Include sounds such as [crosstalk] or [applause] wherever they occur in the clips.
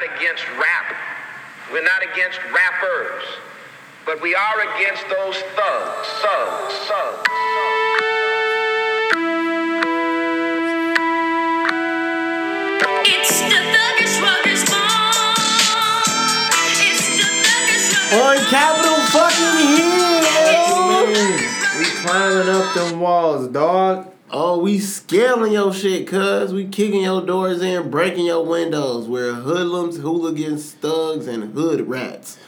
not against rap. We're not against rappers. But we are against those thugs, thugs, thugs. It's the Thuggish Ruggers Ball. It's the Thuggish Ruggers On Capitol fucking Hill. We climbing up them walls, dog. Oh, we scaling your shit, cuz. We kicking your doors in, breaking your windows. We're hoodlums, hooligans, thugs, and hood rats.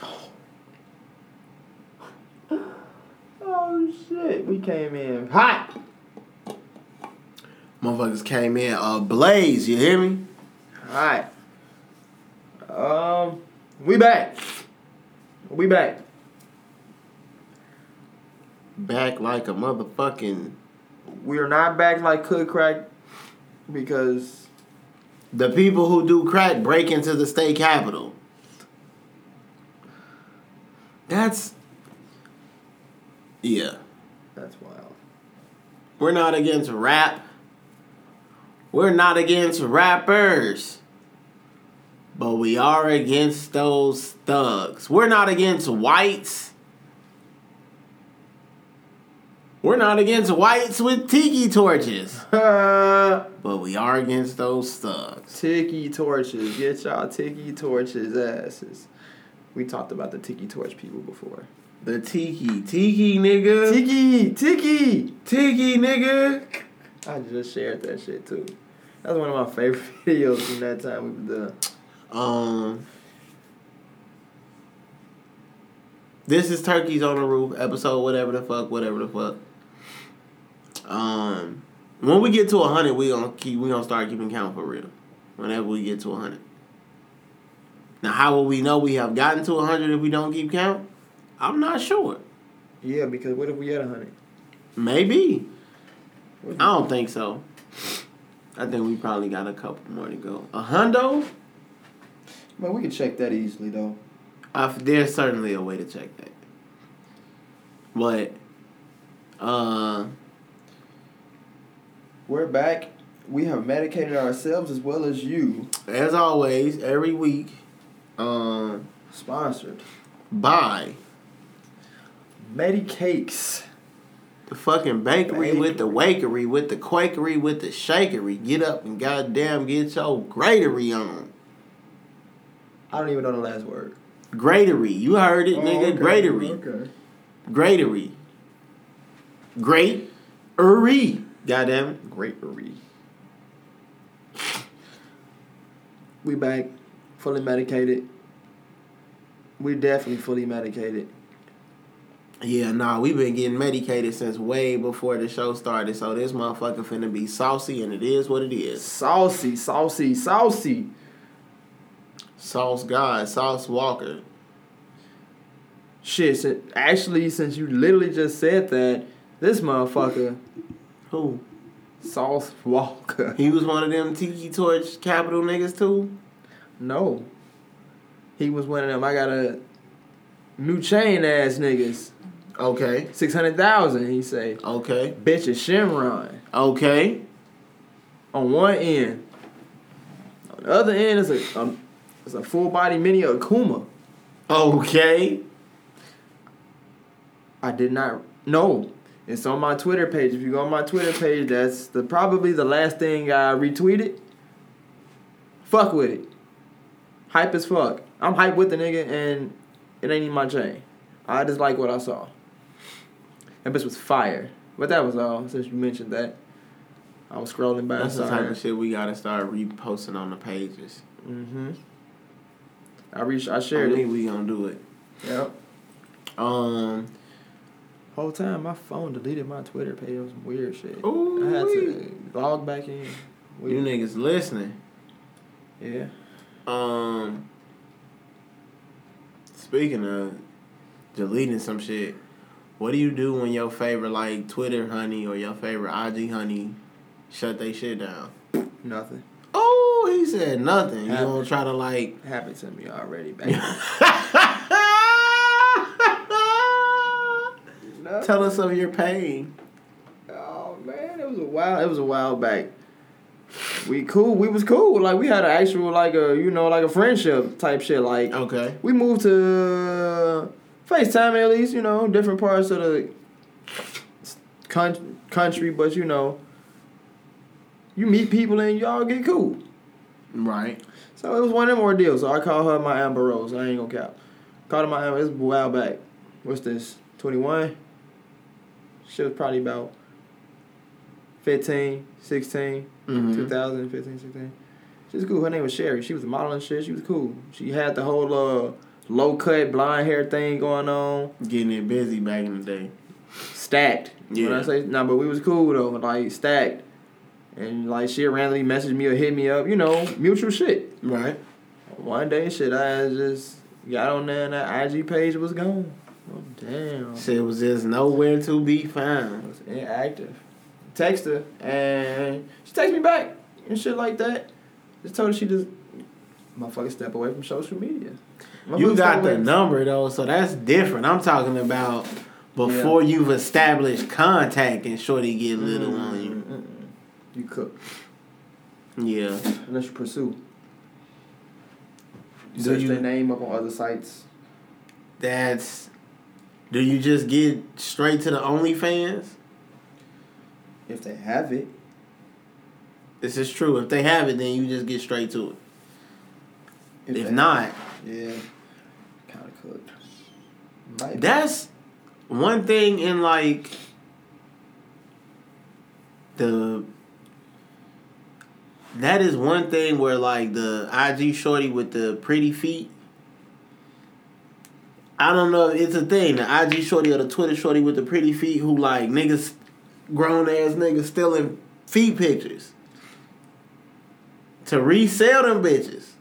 Oh shit, we came in hot. Motherfuckers came in ablaze, you hear me? Hot. Um, we back. We back. Back like a motherfucking. We are not back like Cook Crack because The people who do crack break into the state capitol. That's. Yeah. that's wild. We're not against rap. We're not against rappers. But we are against those thugs. We're not against whites. We're not against whites with tiki torches. [laughs] But we are against those thugs. tiki torches. Get y'all tiki torches asses. We talked about the tiki torch people before. The tiki. Tiki, nigga. Tiki, tiki. Tiki, nigga. I just shared that shit too. That's one of my favorite [laughs] videos from that time we've done. Um, this is Turkeys on the Roof episode, whatever the fuck, whatever the fuck. Um, when we get to hundred, we gonna keep we gonna start keeping count for real. Whenever we get to hundred. Now, how will we know we have gotten to hundred if we don't keep count? I'm not sure. Yeah, because what if we had a hundred? Maybe. I don't think so. I think we probably got a couple more to go. A hundo? Man, we can check that easily though. Uh, there's certainly a way to check that. But, uh, We're back. We have medicated ourselves as well as you. as always, every week, um, Sponsored. buy Medicakes. the fucking bakery with the wakery, with the quakery, with the shakery. Get up and goddamn get your gratery on. I don't even know the last word. Gratery. You heard it, nigga. Gratery. Okay. Gratery. Great. Uri. Goddamn it. Greatery. We back, fully medicated. We definitely fully medicated. Yeah, nah, we've been getting medicated since way before the show started, so this motherfucker finna be saucy, and it is what it is. Saucy, saucy, saucy. Sauce God, Sauce Walka. Shit, si- actually, since you literally just said that, this motherfucker, Who? Sauce Walka. He was one of them Tiki Torch Capital niggas too? No. He was one of them. I got a new chain ass niggas. Okay. 600,000, he say. Okay. Bitch is Shenron. Okay. On one end. On the other end is a, um, it's a full body mini Akuma. Okay. I did not know. It's on my Twitter page. If you go on my Twitter page, that's the probably the last thing I retweeted. Fuck with it. Hype as fuck. I'm hype with the nigga and it ain't even my chain. I just like what I saw. That bitch was fire. But that was all, since you mentioned that. I was scrolling by. That's the type of shit we gotta start reposting on the pages. Mm-hmm. I reached I shared Only it. we gonna do it. Yep. Um. Whole time my phone deleted my Twitter page. It was some weird shit. Ooh, I had to log back in. You niggas listening? Yeah. Um. Speaking of deleting some shit, what do you do when your favorite like Twitter honey or your favorite IG honey shut they shit down? Nothing. Oh, he said nothing. You Happy. gonna try to like. Happened to me already, back. [laughs] Tell us of your pain. oh man, it was a while. It was a while back. we cool. We was cool. Like we had an actual like a you know like a friendship type shit. Like Okay. we moved to FaceTime at least. You know different parts of the con- country, but you know you meet people and y'all get cool. Right. So it was one of them ordeals. So I called her my Amber Rose. I ain't gonna cap. Called her my Amber. It's a while back. What's this? Twenty one. She was probably about 15, 16, Mhm. 2015, 16. She was cool. Her name was Sherry. She was a model and shit. She was cool. She had the whole uh, low cut blonde hair thing going on. Getting it busy back in the day. Stacked. Yeah. When I say nah, but we was cool though. Like stacked. And like she randomly messaged me or hit me up. You know, mutual shit. Right. One day, shit, I just got on there and that IG page was gone. Oh damn. Shit was just nowhere to be found. was inactive. Text her and she texted me back and shit like that. Just told her she just motherfucker step away from social media. You got the number though, so that's different. I'm talking about before you've established contact and shorty get little on you. Mm, mm, mm. You cook Yeah. unless you pursue. You Do search you- their name up on other sites. That's do you just get straight to the OnlyFans? If they have it. This is true. If they have it, then you just get straight to it. If, they- not, Yeah. Kinda cooked. Might be. that's one thing in like the that is one thing where like the IG shorty with the pretty feet. I don't know if it's a thing. The IG shorty or the Twitter shorty with the pretty feet who like niggas grown ass niggas stealing feet pictures. To resell them bitches.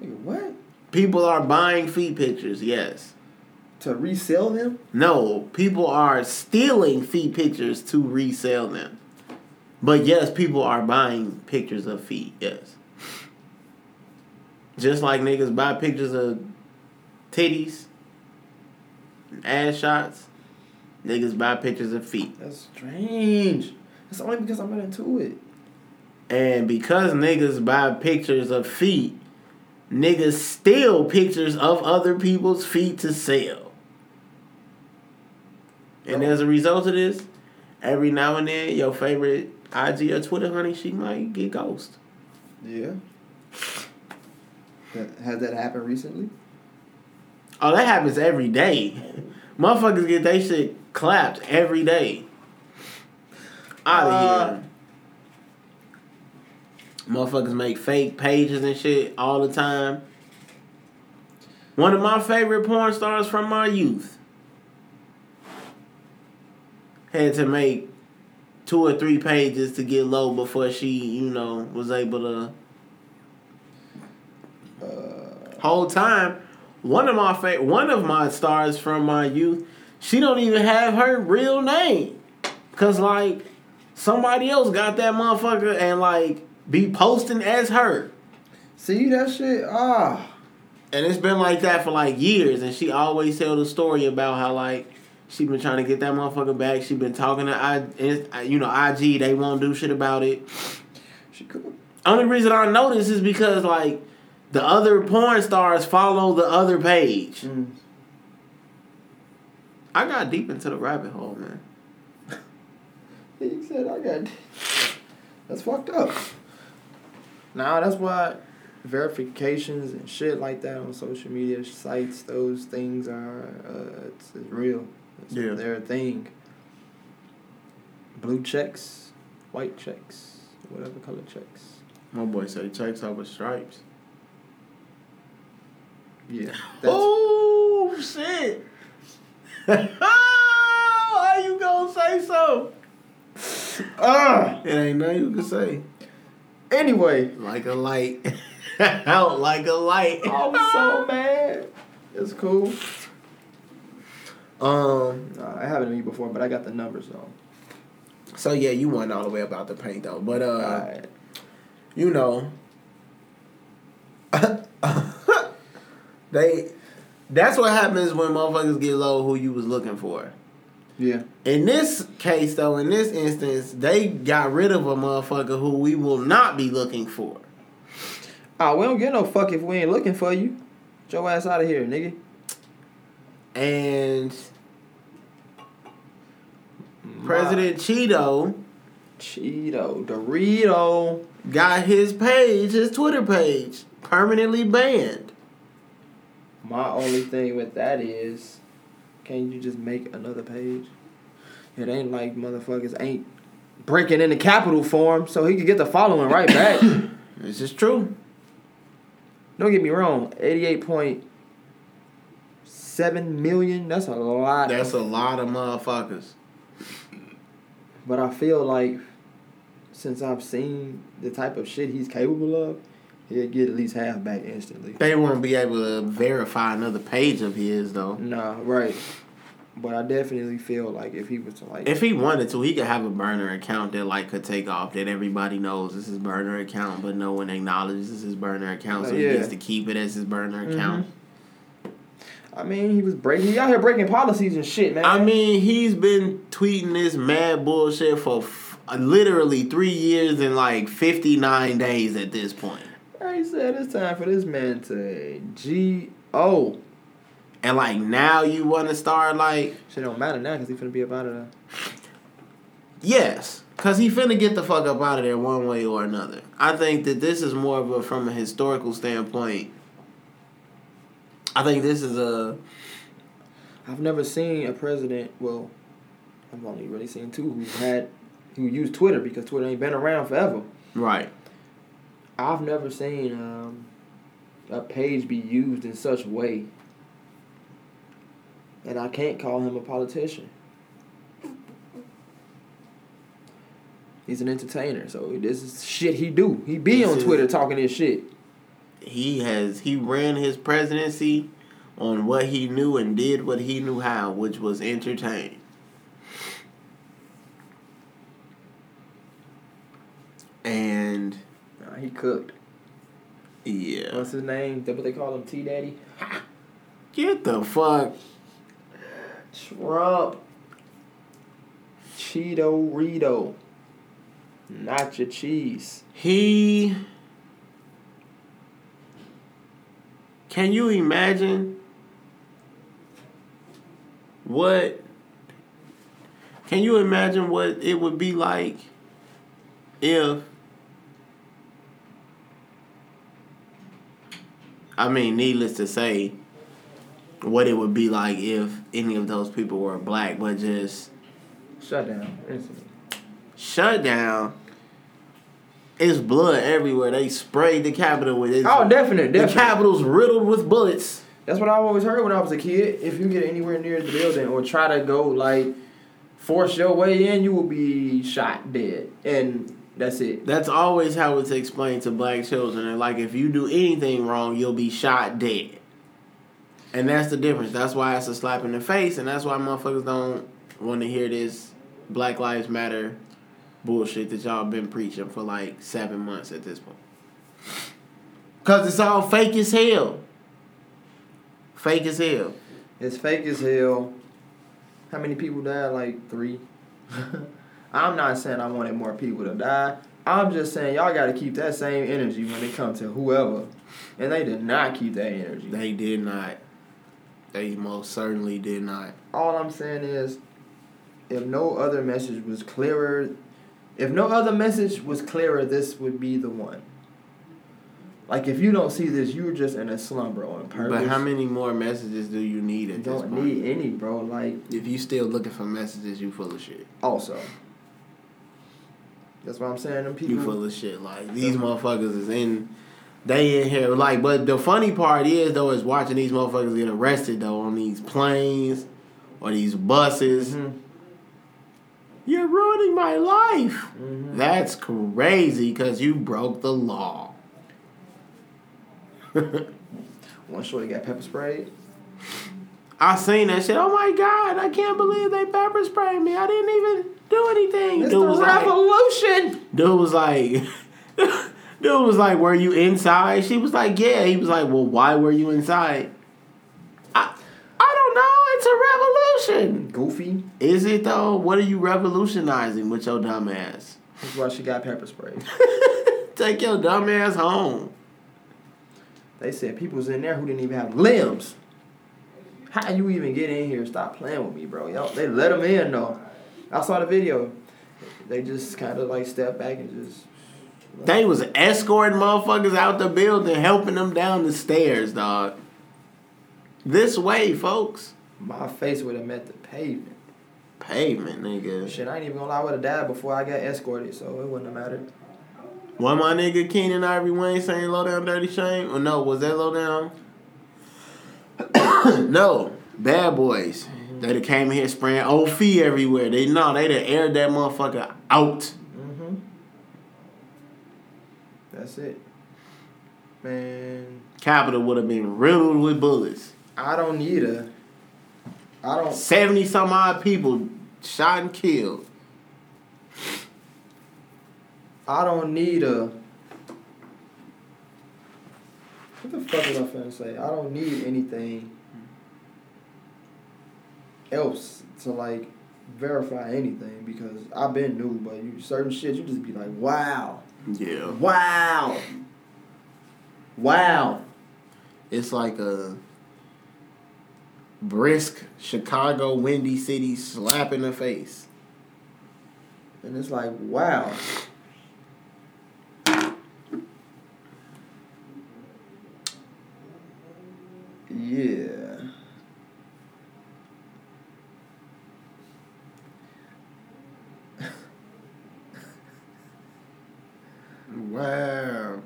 Nigga, what? People are buying feet pictures, yes. To resell them? No, people are stealing feet pictures to resell them. But yes, people are buying pictures of feet, yes. Just like niggas buy pictures of titties, ass shots, niggas buy pictures of feet. That's strange. It's only because I'm not into it. And because niggas buy pictures of feet, niggas steal pictures of other people's feet to sell. And No. as a result of this, every now and then your favorite IG or Twitter honey, she might get ghost. Yeah. Has that happened recently? Oh, that happens every day. Motherfuckers get they shit clapped every day. Out of Uh, here. Motherfuckers make fake pages and shit all the time. One of my favorite porn stars from my youth had to make two or three pages to get low before she, you know, was able to Uh, whole time. One of my fa- one of my stars from my youth, she don't even have her real name, cause like somebody else got that motherfucker and like be posting as her, see that shit? Ah. and it's been like that for like years. And she always tell the story about how like she been trying to get that motherfucker back. She been talking to I, you know, IG. They won't do shit about it. She cool. Only reason I know this is because like the other porn stars follow the other page. Mm. I got deep into the rabbit hole, man. [laughs] He said I got. That's fucked up. Now that's why verifications and shit like that on social media sites, those things are uh, it's, it's real. It's, Yeah. They're a thing. Blue checks, white checks, whatever color checks. My boy said he checks over stripes. Yeah. Oh shit! [laughs] Why you gonna say so? Ah. It ain't nothing you can say. Anyway, Like a light, [laughs] out like a light. I'm so mad. It's cool. Um. Nah, I haven't eaten before, but I got the numbers though. So yeah, you went all the way about the paint though, but uh, Alright. you know, [laughs] they. That's what happens when motherfuckers get low. Who you was looking for? Yeah. In this case, though, in this instance, they got rid of a motherfucker who we will not be looking for. Ah, we don't get no fuck if we ain't looking for you. Get your ass out of here, nigga. And President Cheeto Cheeto, Dorito. got his page, his Twitter page, permanently banned. My only thing with that is, can't you just make another page? It ain't like motherfuckers ain't breaking into capital form, so he could get the following right back. [coughs] This is true. Don't get me wrong, eighty-eight point seven million. That's a lot. That's of, a lot of motherfuckers. but I feel like since I've seen the type of shit he's capable of, he'll get at least half back instantly. They won't be able to verify another page of his though. Nah, right. But I definitely feel like if he was to like, If he wanted to, he could have a burner account that like could take off that everybody knows this is burner account, but no one acknowledges this is burner account, uh, so Yeah. he gets to keep it as his burner mm-hmm. account. I mean, he was breaking, he out here breaking policies and shit, man. I mean, he's been tweeting this mad bullshit for f- literally three years and like fifty nine days at this point, I said it's time for this man to G O. and like now you want to start like Shit don't matter now because he finna be about it. Yes, cause he finna get the fuck up out of there one way or another. I think that this is more of a from a historical standpoint. I think this is a I've never seen a president. Well, I've only really seen two who had who used Twitter because Twitter ain't been around forever. right. I've never seen um, a page be used in such way, and I can't call him a politician. He's an entertainer, so this is shit he do. He be This on is- Twitter talking his shit. He has he ran his presidency on what he knew and did what he knew how, which was entertain. And Nah, he cooked. yeah, What's his name? That what they call him? T Daddy. get the fuck. Trump. Cheeto Rito. Nacho cheese. He. Can you imagine what? Can you imagine what it would be like if. I mean, needless to say, what it would be like if any of those people were black, but just Shut down. Instantly. shut down. It's blood everywhere. They sprayed the Capitol with it. Oh, definite, The definite. Capitol's riddled with bullets. That's what I always heard when I was a kid. If you get anywhere near the building or try to go like force your way in, you will be shot dead, and that's it. That's always how it's explained to black children. And like, if you do anything wrong, you'll be shot dead. And that's the difference. That's why it's a slap in the face, and that's why motherfuckers don't want to hear this Black Lives Matter bullshit that y'all been preaching for like seven months at this point. Cause it's all fake as hell. Fake as hell. It's fake as hell. How many people died? Like three. [laughs] I'm not saying I wanted more people to die. I'm just saying y'all got to keep that same energy when it comes to whoever, and they did not keep that energy. They did not. They most certainly did not. all I'm saying is, if no other message was clearer, if no other message was clearer, this would be the one. Like if you don't see this, you're just in a slumber on purpose. But how many more messages do you need You at this don't need any, bro. Like If you still looking for messages, you full of shit. also. That's what I'm saying. Them people. You full of shit. Like these motherfuckers is in, they in here. Like, but the funny part is though is watching these motherfuckers get arrested though on these planes or these buses. Mhm. You're ruining my life. Mhm. That's crazy because you broke the law. [laughs] One shorty got pepper sprayed. I seen that shit. Oh my god! I can't believe they pepper sprayed me. I didn't even do anything. It's Dude the was like, revolution. dude was like, [laughs] dude was like, "Were you inside?" She was like, "Yeah." He was like, "Well, why were you inside?" I, I don't know. it's a revolution. Goofy. Is it though? What are you revolutionizing with your dumb ass? That's why she got pepper spray. [laughs] Take your dumb ass home. They said people was in there who didn't even have limbs. How you even get in here? Stop playing with me, bro. Yo, they let them in though. I saw the video. They just kind of like stepped back and just. They was escorting motherfuckers out the building, helping them down the stairs, dog. This way, folks. My face would have met the pavement. Pavement, nigga. Shit, I ain't even gonna lie. I would have died before I got escorted, so it wouldn't have mattered. What my nigga Keenen Ivory Wayans saying low down dirty shame? Or no, was that low down? [coughs] no. Bad boys. They done came here spraying OF everywhere. They no, they done aired that motherfucker out. Mm-hmm. That's it. Man, Capital would have been riddled with bullets. I don't need a. I don't. Seventy some odd people shot and killed. I don't need a. What the fuck was I finna say? I don't need anything else to like verify anything because I've been new, but you certain shit you just be like, wow, Yeah. wow, wow. It's like a brisk Chicago windy city slap in the face. And it's like, wow. Yeah. Wow.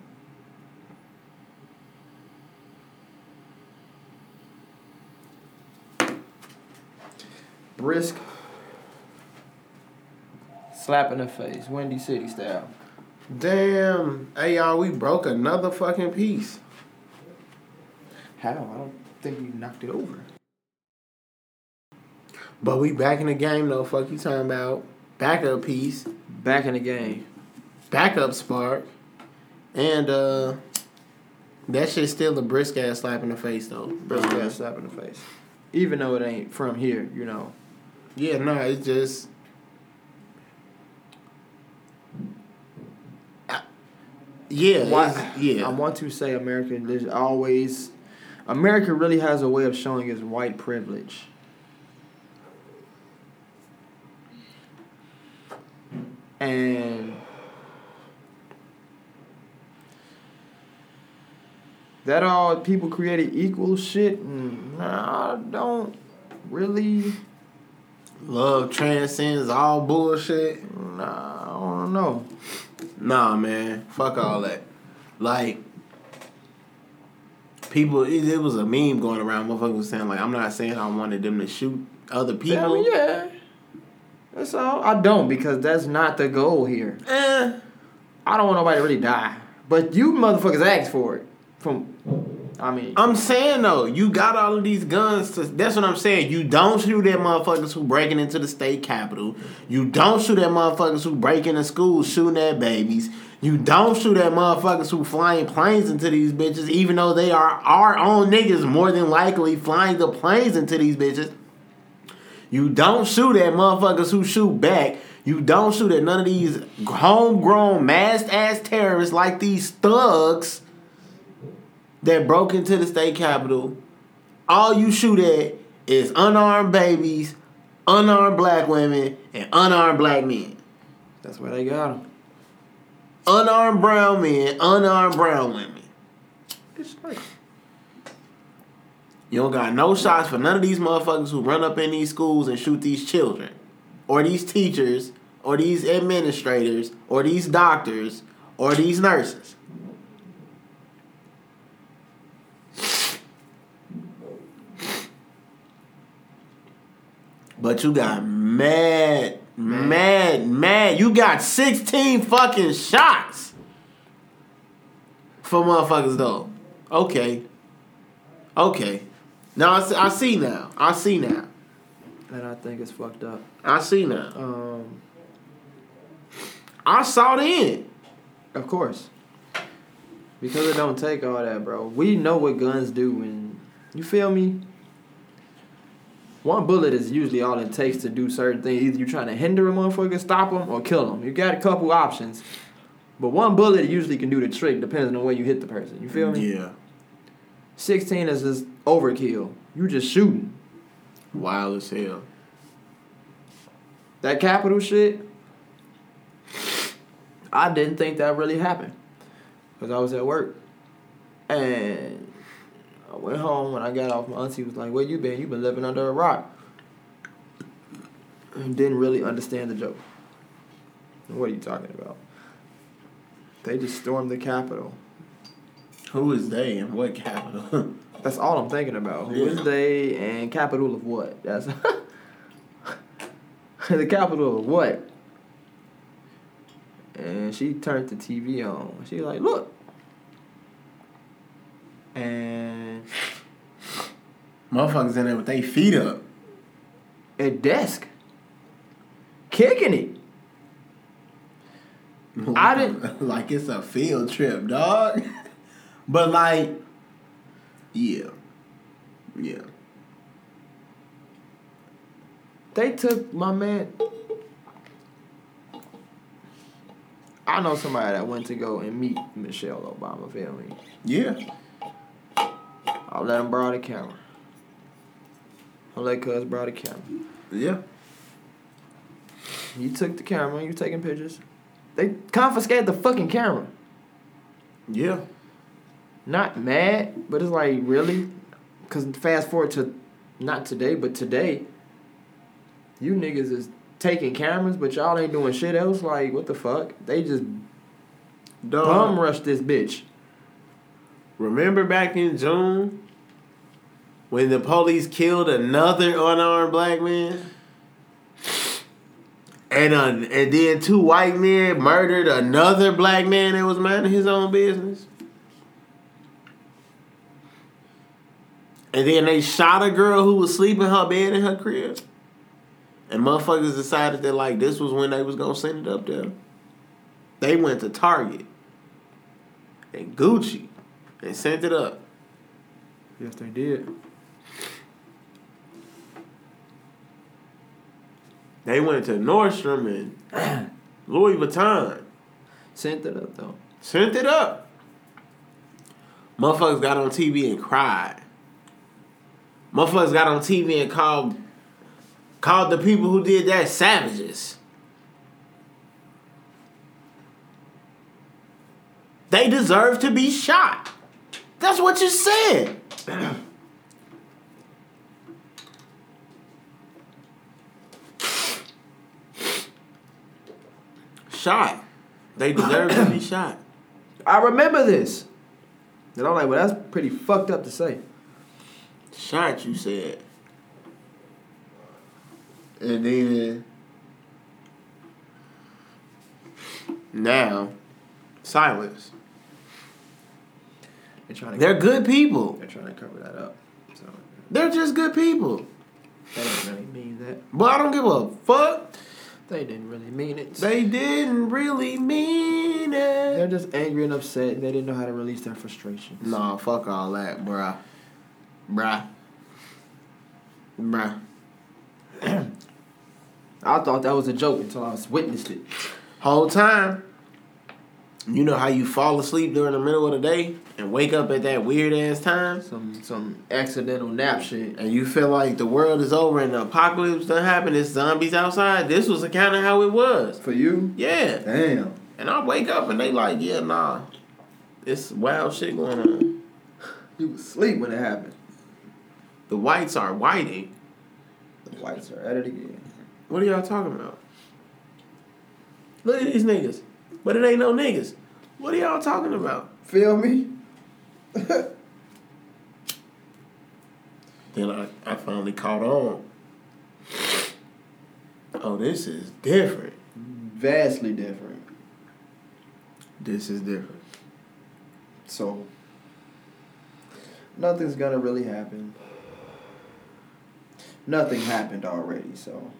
Brisk. Slap in the face. Windy City style. Damn. Hey y'all, we broke another fucking piece. How? I don't think we knocked it over. But we back in the game though. Fuck you talking about. Backup piece. Back in the game. Backup spark. And uh that shit's still a brisk ass slap in the face though. Brisk ass slap in the face. Even though it ain't from here, you know. Yeah, no, it's just yeah, Why? yeah. I want to say America there's always America really has a way of showing its white privilege. And that all people created equal shit, nah, I don't really Love transcends all bullshit. nah, I don't know. Nah, man. Fuck all that. Like, people, it, it was a meme going around. Motherfuckers was saying, like, I'm not saying I wanted them to shoot other people. yeah. That's all. I don't because that's not the goal here. Eh. I don't want nobody to really die. But you motherfuckers asked for it. From, I mean, I'm saying, though, you got all of these guns. To, that's what I'm saying. You don't shoot at motherfuckers who breaking into the state capitol. You don't shoot at motherfuckers who break into schools shooting at babies. You don't shoot at motherfuckers who flying planes into these bitches, even though they are our own niggas more than likely flying the planes into these bitches. You don't shoot at motherfuckers who shoot back. You don't shoot at none of these homegrown masked ass terrorists like these thugs that broke into the state capitol. All you shoot at is unarmed babies, unarmed black women, and unarmed black men. that's where they got them. Unarmed brown men, unarmed brown women. It's like, You don't got no shots for none of these motherfuckers who run up in these schools and shoot these children, or these teachers, or these administrators, or these doctors, or these nurses. But you got mad, mad, mad. You got 16 fucking shots for motherfuckers though. Okay. Okay. Now I see, I see now. I see now. and I think it's fucked up. I see now. Um, I saw the end. of course, because it don't take all that, bro. We know what guns do, when you feel me. One bullet is usually all it takes to do certain things. Either you're trying to hinder a motherfucker, stop him, or kill him. You got a couple options. But one bullet usually can do the trick depending on where you hit the person. You feel me? Yeah. 16 is just overkill. You just shooting. Wild as hell. That capital shit, I didn't think that really happened. Because I was at work. And I went home when I got off. My auntie was like, Where you been? You been living under a rock. And didn't really understand the joke. What are you talking about? They just stormed the Capitol. Who is they and what capital? [laughs] That's all I'm thinking about. Who is Yeah. they and capital of what? That's [laughs] the capital of what? And she turned the TV on. She like, look. And Motherfuckers in there with their feet up. a desk. Kicking it. [laughs] I didn't- like it's a field trip, dog. [laughs] but like, yeah, yeah. They took my man. I know somebody that went to go and meet Michelle Obama, feel me? Yeah. I'll let him borrow the camera. I'll let Cuz borrow the camera. Yeah. You took the camera, you taking pictures. They confiscated the fucking camera. Yeah. Not mad, but it's like, really? Because fast forward to not today, but today, you niggas is taking cameras, but y'all ain't doing shit else. Like, what the fuck? They just Dog. bum rushed this bitch. Remember back in June when the police killed another unarmed black man? And uh, and then two white men murdered another black man that was minding his own business. And then they shot a girl who was sleeping in her bed in her crib. And motherfuckers decided that like this was when they was gonna send it up there. They went to Target and Gucci and sent it up. Yes, they did. They went to Nordstrom and [clears throat] Louis Vuitton. Sent it up, though. Sent it up. Motherfuckers got on TV and cried. Motherfuckers got on TV and called called the people who did that savages. They deserve to be shot. That's what you said. [clears throat] shot. They deserve to be shot. I remember this. And I'm like, well, that's pretty fucked up to say. Shot, you said. And then now, silence. They're trying to. They're good people. They're trying to cover that up. So They're just good people. they didn't really mean that. But I don't give a fuck. They didn't really mean it. They didn't really mean it. They're just angry and upset. And they didn't know how to release their frustrations. Nah, fuck all that, bruh. Bruh. Bruh. [clears throat] I thought that was a joke until I was witnessed it. Whole time, you know how you fall asleep during the middle of the day and wake up at that weird ass time? Some some accidental nap shit. and you feel like the world is over and the apocalypse done happened, there's zombies outside, this was kind of how it was. For you? Yeah. Damn. And I wake up and they like, yeah, nah. It's wild shit going on. You was asleep when it happened. The whites are whiting. The whites are at it again. What are y'all talking about? Look at these niggas. But it ain't no niggas. What are y'all talking about? Feel me? [laughs] Then I, I finally caught on. Oh, this is different. Vastly different. This is different. So nothing's gonna really happen. Nothing happened already, so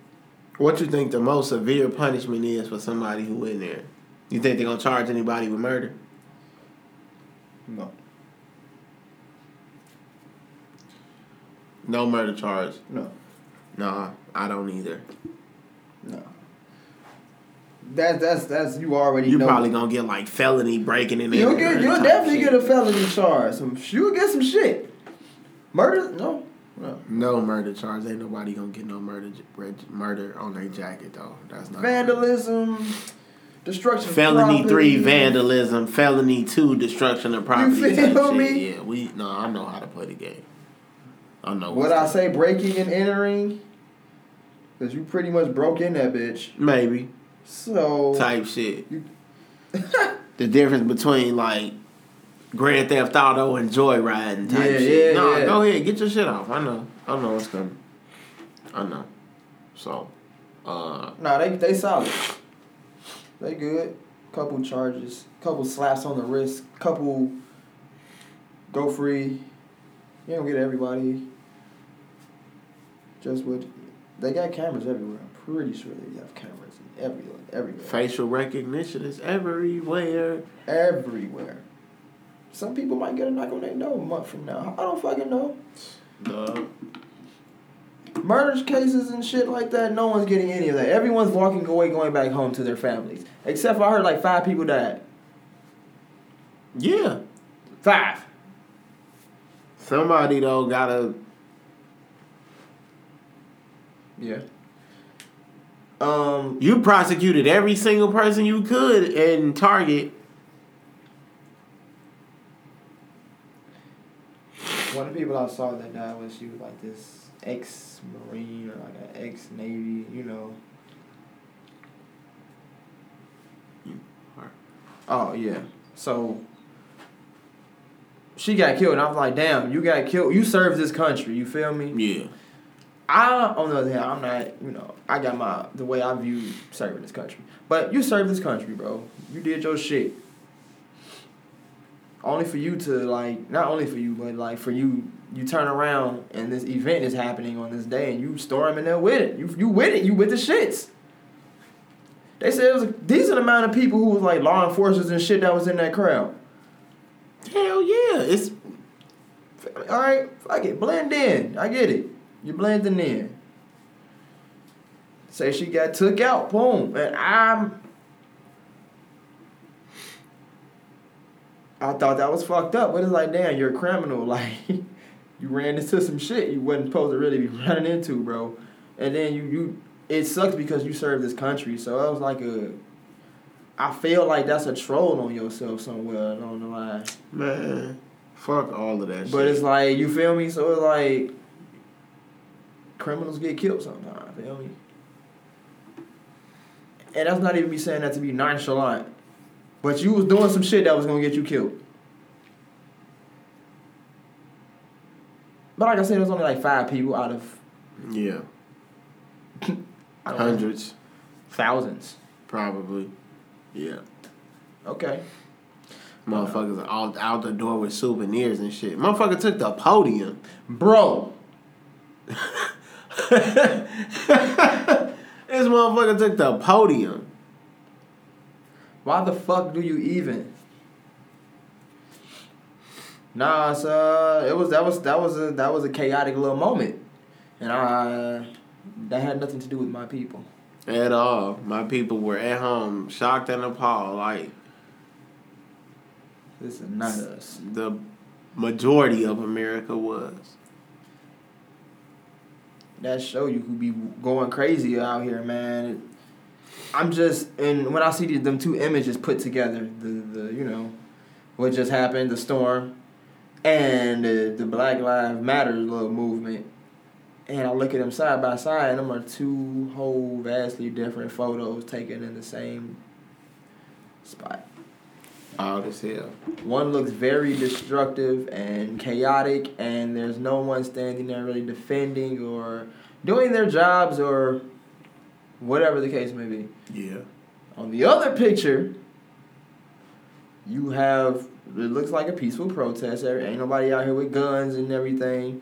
What you think the most severe punishment is for somebody who in there? You think they're gonna charge anybody with murder? no. No murder charge. No. Nah, I don't either. No. That's that's that's you already You know. probably gonna get like felony breaking and You'll get you'll definitely shit. get a felony charge. Some you'll get some shit. Murder? No. No. no murder charge. Ain't nobody gonna get no murder murder on their jacket though. That's not Vandalism, destruction. Felony three vandalism. Felony two destruction of property. You feel me? Yeah, we no. I know how to play the game. I know. What I say, breaking and entering, because you pretty much broke in that bitch. maybe So type shit. You- [laughs] the difference between like Grand Theft Auto and Joyriding type Yeah, shit. yeah, no, yeah. go ahead, get your shit off. I know. I know what's coming. I know. So, uh, Nah, they they solid. They good. Couple charges, couple slaps on the wrist, couple go free. You don't get everybody. Just what they got cameras everywhere. I'm pretty sure they have cameras everywhere, everywhere, facial recognition is everywhere. everywhere. Some people might get a knock on their door a month from now. I don't fucking know. Duh. Murders cases and shit like that, no one's getting any of that. Everyone's walking away, going back home to their families. Except for I heard like five people died. Yeah. Five. Somebody though gotta Yeah. Um. you prosecuted every single person you could in Target. One of the people I saw that died was she was like this ex marine or like an ex navy, you know. You are. Oh yeah. So she got killed, and I was like, "Damn, you got killed. You served this country. You feel me?" Yeah. I, on the other hand, I'm not, you know, I got my, the way I view serving this country. But you served this country, bro. You did your shit. Only for you to, like, not only for you, but, like, for you, you turn around and this event is happening on this day and you storm in there with it. You, you with it. You with the shits. They said it was a decent amount of people who was, like, law enforcers and shit that was in that crowd. Hell yeah. It's All right, fuck it, blend in. I get it. You're blending in. Say she got took out, boom, and I'm. I thought that was fucked up, but it's like, damn, you're a criminal. [laughs] Like, you ran into some shit you wasn't supposed to really be [laughs] running into, bro. And then you, you, it sucks because you served this country. So it was like a. I feel like that's a troll on yourself somewhere along the line. man. Fuck all of that shit. But it's like you feel me. So it's like criminals get killed sometimes. Feel me. And that's not even me saying that to be nonchalant, but you was doing some shit that was gonna get you killed. But like I said, it was only like five people out of yeah. [laughs] Don't know, Hundreds. thousands. Probably. Yeah. Okay. Motherfuckers are all out the door with souvenirs and shit. Motherfucker took the podium. Bro, [laughs] This motherfucker took the podium. why the fuck do you even? Nah, uh, it was that was that was a that was a chaotic little moment, and I that had nothing to do with my people. At all. My people were at home, shocked and appalled. Like This is not us. the majority of America was. That show you could be going crazy out here, man. I'm just and when I see these, them two images put together, the the you know, what just happened, the storm, and the, the Black Lives Matter little movement, and I look at them side by side, and them are two whole vastly different photos taken in the same spot. Odd as hell. One looks very destructive and chaotic, and there's no one standing there really defending or doing their jobs or whatever the case may be. Yeah. On the other picture, you have it looks like a peaceful protest. There ain't nobody out here with guns and everything.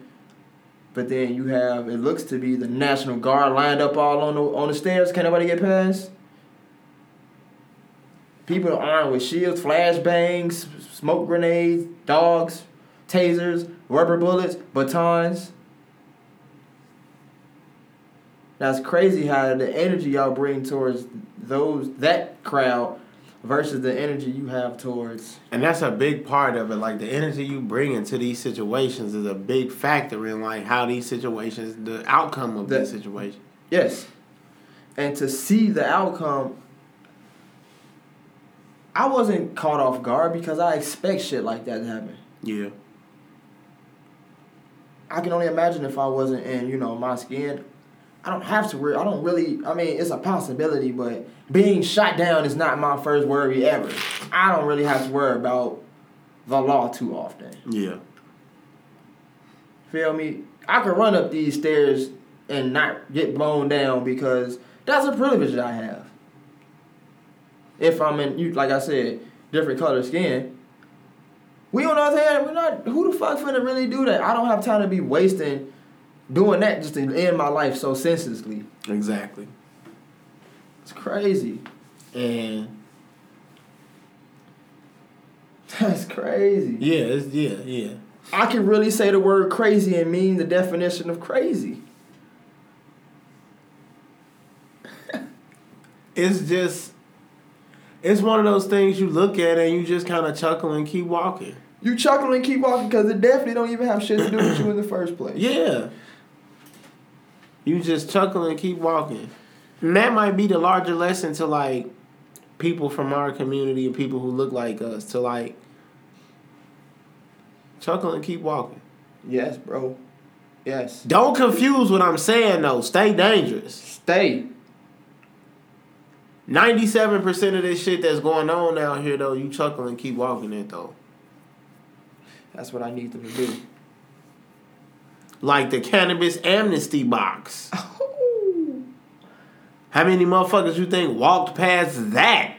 But then you have it looks to be the National Guard lined up all on the on the stairs. Can't nobody get past. People armed with shields, flashbangs, smoke grenades, dogs, tasers, rubber bullets, batons. That's crazy how the energy y'all bring towards those that crowd versus the energy you have towards And that's a big part of it. Like the energy you bring into these situations is a big factor in like how these situations, the outcome of The- these situations. yes. And to see the outcome I wasn't caught off guard because I expect shit like that to happen. Yeah. I can only imagine if I wasn't in, you know, my skin. I don't have to worry. I don't really. I mean, it's a possibility, but being shot down is not my first worry ever. I don't really have to worry about the law too often. Yeah. Feel me? I could run up these stairs and not get blown down because that's a privilege that I have. If I'm in, you like I said, different color skin. We on the other hand, we're not. Who the fuck finna really do that? I don't have time to be wasting doing that just to end my life so senselessly. Exactly. It's crazy. And [laughs] That's crazy. yeah, it's yeah, yeah. I can really say the word crazy and mean the definition of crazy. [laughs] It's just it's one of those things you look at and you just kind of chuckle and keep walking. You chuckle and keep walking because it definitely don't even have shit to do with you in the [clears throat] first place. Yeah. You just chuckle and keep walking. And that might be the larger lesson to like people from our community and people who look like us to like chuckle and keep walking. Yes, bro. Yes. Don't confuse what I'm saying though. Stay dangerous. Stay. 97% of this shit that's going on out here though, you chuckle and keep walking it though. That's what I need them to do. Like the cannabis amnesty box. Oh. How many motherfuckers you think walked past that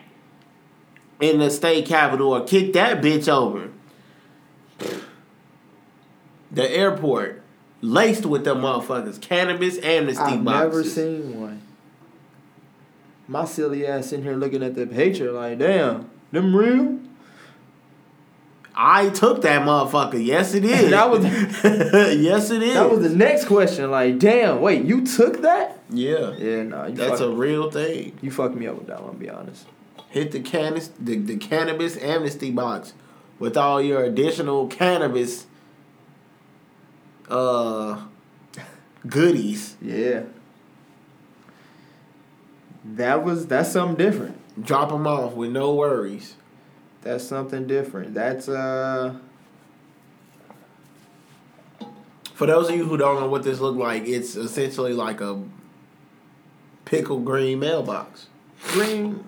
in the state capitol or kicked that bitch over? The airport laced with them motherfuckers. Cannabis amnesty box. I've boxes. never seen one. My silly ass sitting here looking at the picture like, damn, them real? I took that motherfucker. Yes, it is. That was- [laughs] yes, it is. That was the next question. Like, damn, wait, you took that? yeah. Yeah, nah, That's a real thing. you fucked me up with that one. Be honest. Hit the cannabis the, the cannabis amnesty box with all your additional cannabis uh [laughs] goodies. Yeah. That was that's something different. Drop them off with no worries. That's something different. That's uh For those of you who don't know what this looked like, it's essentially like a pickle green mailbox. green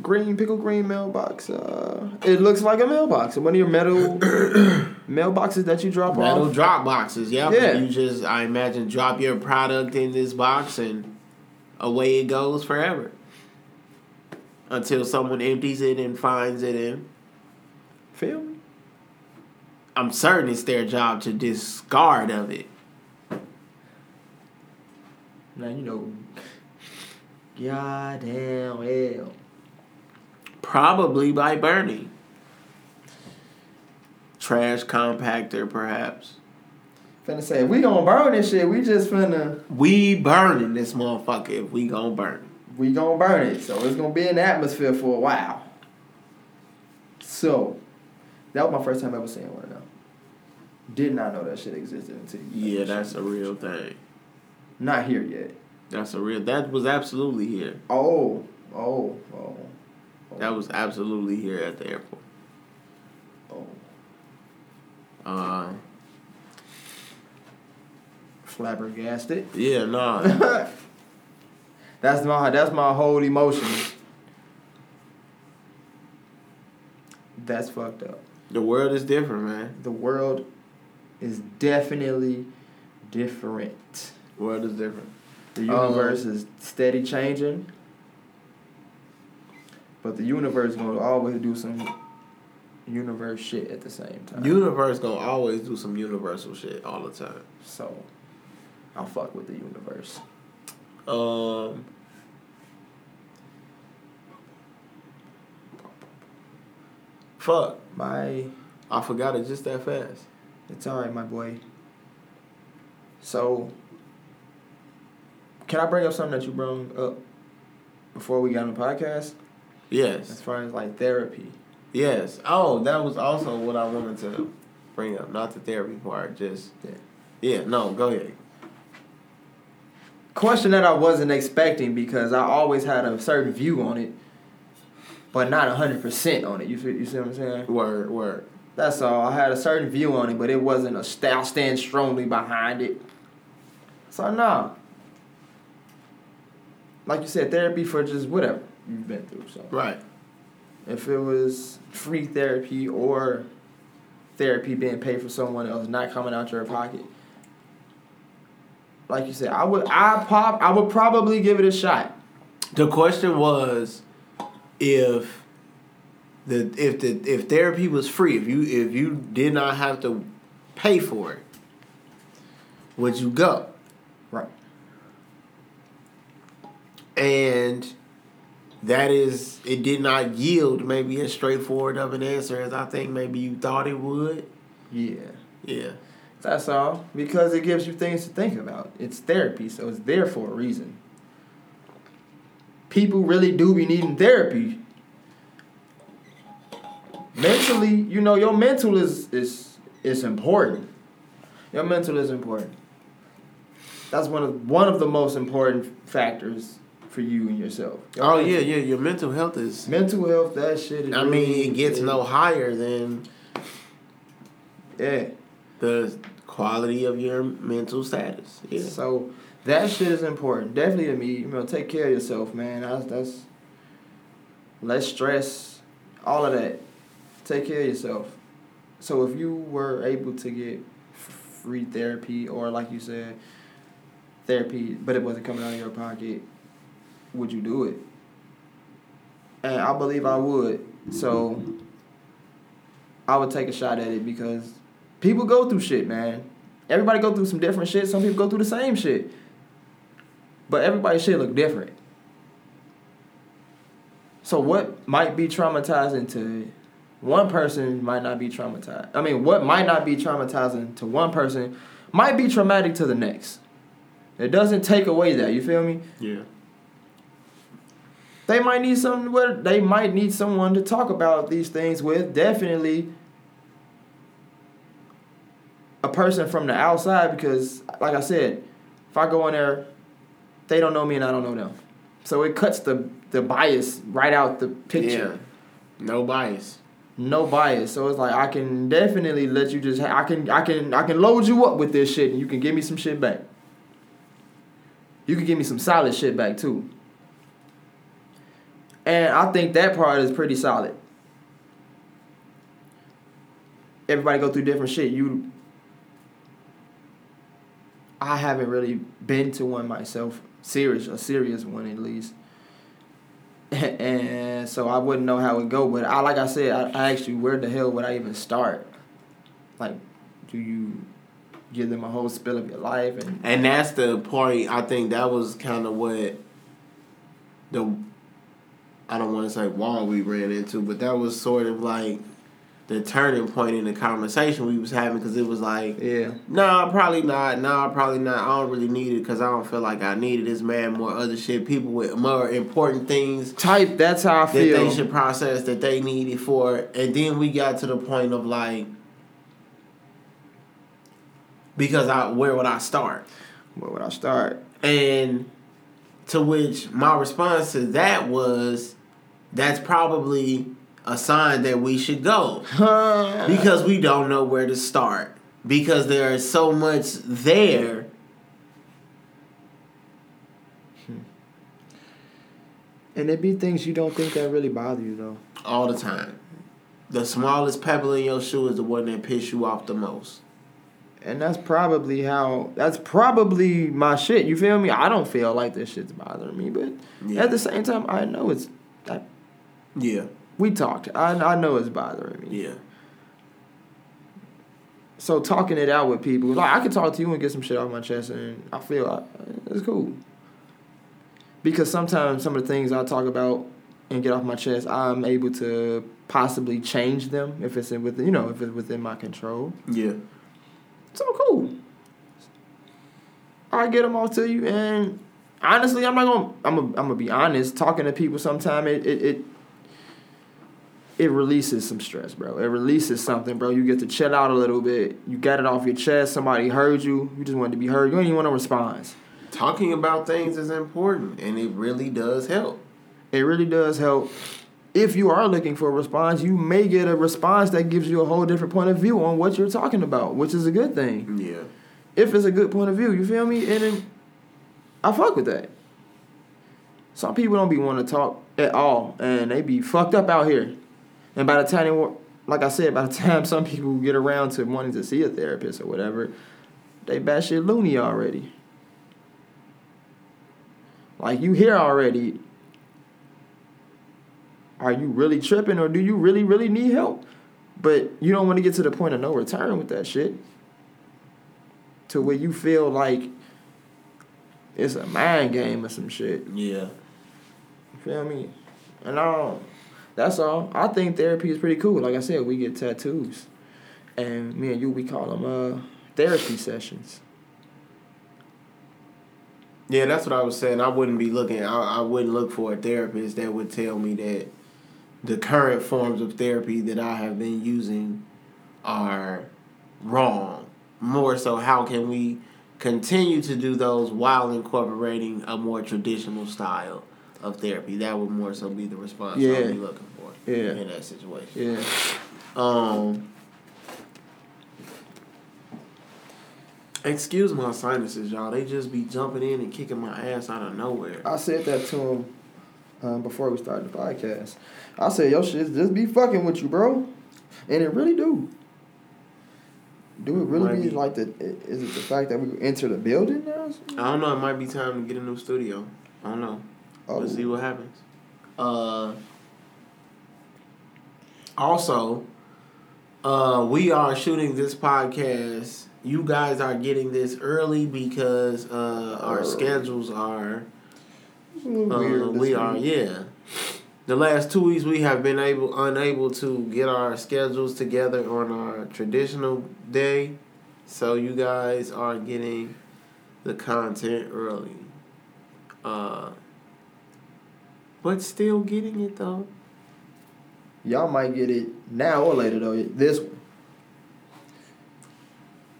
green pickle green mailbox. Uh it looks like a mailbox. One of your metal [coughs] mailboxes that you drop Metal off. Metal drop boxes, yep. Yeah. You just I imagine drop your product in this box and away it goes forever. Until someone empties it and finds it in. Feel me? I'm certain it's their job to discard of it. Now you know Goddamn hell. Probably by Bernie. Trash compactor, perhaps. Finna say, if we gonna burn this shit, we just finna We burning this motherfucker if we gonna burn. we gonna burn it. So it's gonna be in the atmosphere for a while. So that was my first time ever seeing one of them. Did not know that shit existed until Yeah, that's a real thing. not here yet. That's a real. That was absolutely here. Oh, oh, oh, That was absolutely here at the airport. oh. Uh, Flabbergasted. yeah, nah. [laughs] that's my that's my whole emotion. That's fucked up. The world is different, man. The world is definitely different. The world is different. The universe is steady changing. But the universe gonna always do some universe shit at the same time. Universe gonna always do some universal shit all the time. so I'll fuck with the universe. Um. Fuck. My I forgot it just that fast. it's alright, my boy. So Can I bring up something that you brought up before we got on the podcast? Yes. As far as like therapy. Yes. Oh, that was also what I wanted to bring up. Not the therapy part, just Yeah. yeah. No, go ahead. Question that I wasn't expecting because I always had a certain view on it, but not hundred percent on it. You feel, you see what I'm saying? Word, word. That's all. I had a certain view on it, but it wasn't a st- I stand strongly behind it. So nah. Like you said, therapy for just whatever you've been through. So Right. if it was free therapy or therapy being paid for someone else, not coming out your pocket. Like you said, I would I pop I would probably give it a shot. The question was if the if the if therapy was free, if you if you did not have to pay for it, would you go? Right. And that is it did not yield maybe as straightforward of an answer as I think maybe you thought it would. Yeah. Yeah. That's all. Because it gives you things to think about. It's therapy, so it's there for a reason. People really do be needing therapy. Mentally, you know, your mental is is is important. Your mental is important. That's one of one of the most important factors for you and yourself. Your Oh mental- yeah, yeah. Your mental health is. Mental health, that shit is I really- mean, it gets no higher than Yeah. the quality of your mental status. Yeah. So that shit is important. Definitely to me, you know, take care of yourself, man. That's that's less stress, all of that. Take care of yourself. So if you were able to get free therapy or like you said, therapy, but it wasn't coming out of your pocket, would you do it? And I believe I would. So I would take a shot at it because people go through shit, man. Everybody go through some different shit. Some people go through the same shit. But everybody's shit look different. So what might be traumatizing to one person might not be traumatized. I mean, what might not be traumatizing to one person might be traumatic to the next. It doesn't take away that, you feel me? Yeah. They might need some where they might need someone to talk about these things with. Definitely a person from the outside because like I said, if I go in there, they don't know me and I don't know them. So it cuts the the bias right out the picture. Yeah. No bias. No bias. So it's like I can definitely let you just ha- I can I can I can load you up with this shit and you can give me some shit back. You can give me some solid shit back too. And I think that part is pretty solid. Everybody go through different shit. You I haven't really been to one myself, serious, a serious one at least. [laughs] and so I wouldn't know how it go. But I, like I said, I, I you, where the hell would I even start? Like, do you give them a whole spill of your life and And that's the point. I think that was kind of what the I don't want to say wall we ran into, but that was sort of like the turning point in the conversation we was having because it was like, yeah, nah, probably not. no, Nah, probably not. I don't really need it because I don't feel like I needed this man more other shit. People with more important things type. That's how I that feel. they should process that they needed for. And then we got to the point of like, because I where would I start? Where would I start? And to which my response to that was, that's probably a sign that we should go because we don't know where to start because there is so much there. Hmm. And it be things you don't think that really bother you though. all the time. The smallest pebble in your shoe is the one that piss you off the most. And that's probably how. That's probably my shit. You feel me? I don't feel like this shit's bothering me, but Yeah. at the same time, I know it's. I, Yeah, we talked. I I know it's bothering me. yeah, So talking it out with people, like I can talk to you and get some shit off my chest, and I feel like it's cool. Because sometimes some of the things I talk about and get off my chest, I'm able to possibly change them if it's in within, you know, if it's within my control. yeah. So cool. I get them all to you, and honestly, I'm not gonna. I'm gonna. I'm gonna be honest. Talking to people, sometime it it. it it releases some stress, bro. It releases something, bro. You get to chill out a little bit. You got it off your chest. Somebody heard you. You just wanted to be heard. You don't even want to respond. Talking about things is important, and it really does help. It really does help. If you are looking for a response, you may get a response that gives you a whole different point of view on what you're talking about, which is a good thing. Yeah. If it's a good point of view, you feel me? And then I fuck with that. Some people don't be want to talk at all, and they be fucked up out here. And by the time they, like I said, by the [laughs] time some people get around to wanting to see a therapist or whatever, they batshit loony already. Like you here already. Are you really tripping or do you really, really need help? But you don't want to get to the point of no return with that shit. To where you feel like it's a mind game or some shit. Yeah. You feel me? And um, that's all. I think therapy is pretty cool. Like I said, we get tattoos, and me and you we call them uh therapy sessions. Yeah, that's what I was saying. I wouldn't be looking. I, I wouldn't look for a therapist that would tell me that the current forms of therapy that I have been using are wrong. More so, how can we continue to do those while incorporating a more traditional style of therapy? That would more so be the response Yeah. I'd be looking for Yeah. in that situation. Yeah. Um. Excuse my sinuses, y'all. They just be jumping in and kicking my ass out of nowhere. I said that to him um, before we started the podcast. I said, "Yo, shit, just be fucking with you, bro," and it really do. Do it really Might be be. like the? Is it the fact that we enter the building now? I don't know. It might be time to get a new studio. I don't know. Oh. Let's see what happens. Uh. Also, uh, we are shooting this podcast. You guys are getting this early because uh, our Early. schedules are Uh, weird we are, week. yeah. The last two weeks we have been able unable to get our schedules together on our traditional day, so you guys are getting the content early. But still getting it though. Y'all might get it now or later though. This one.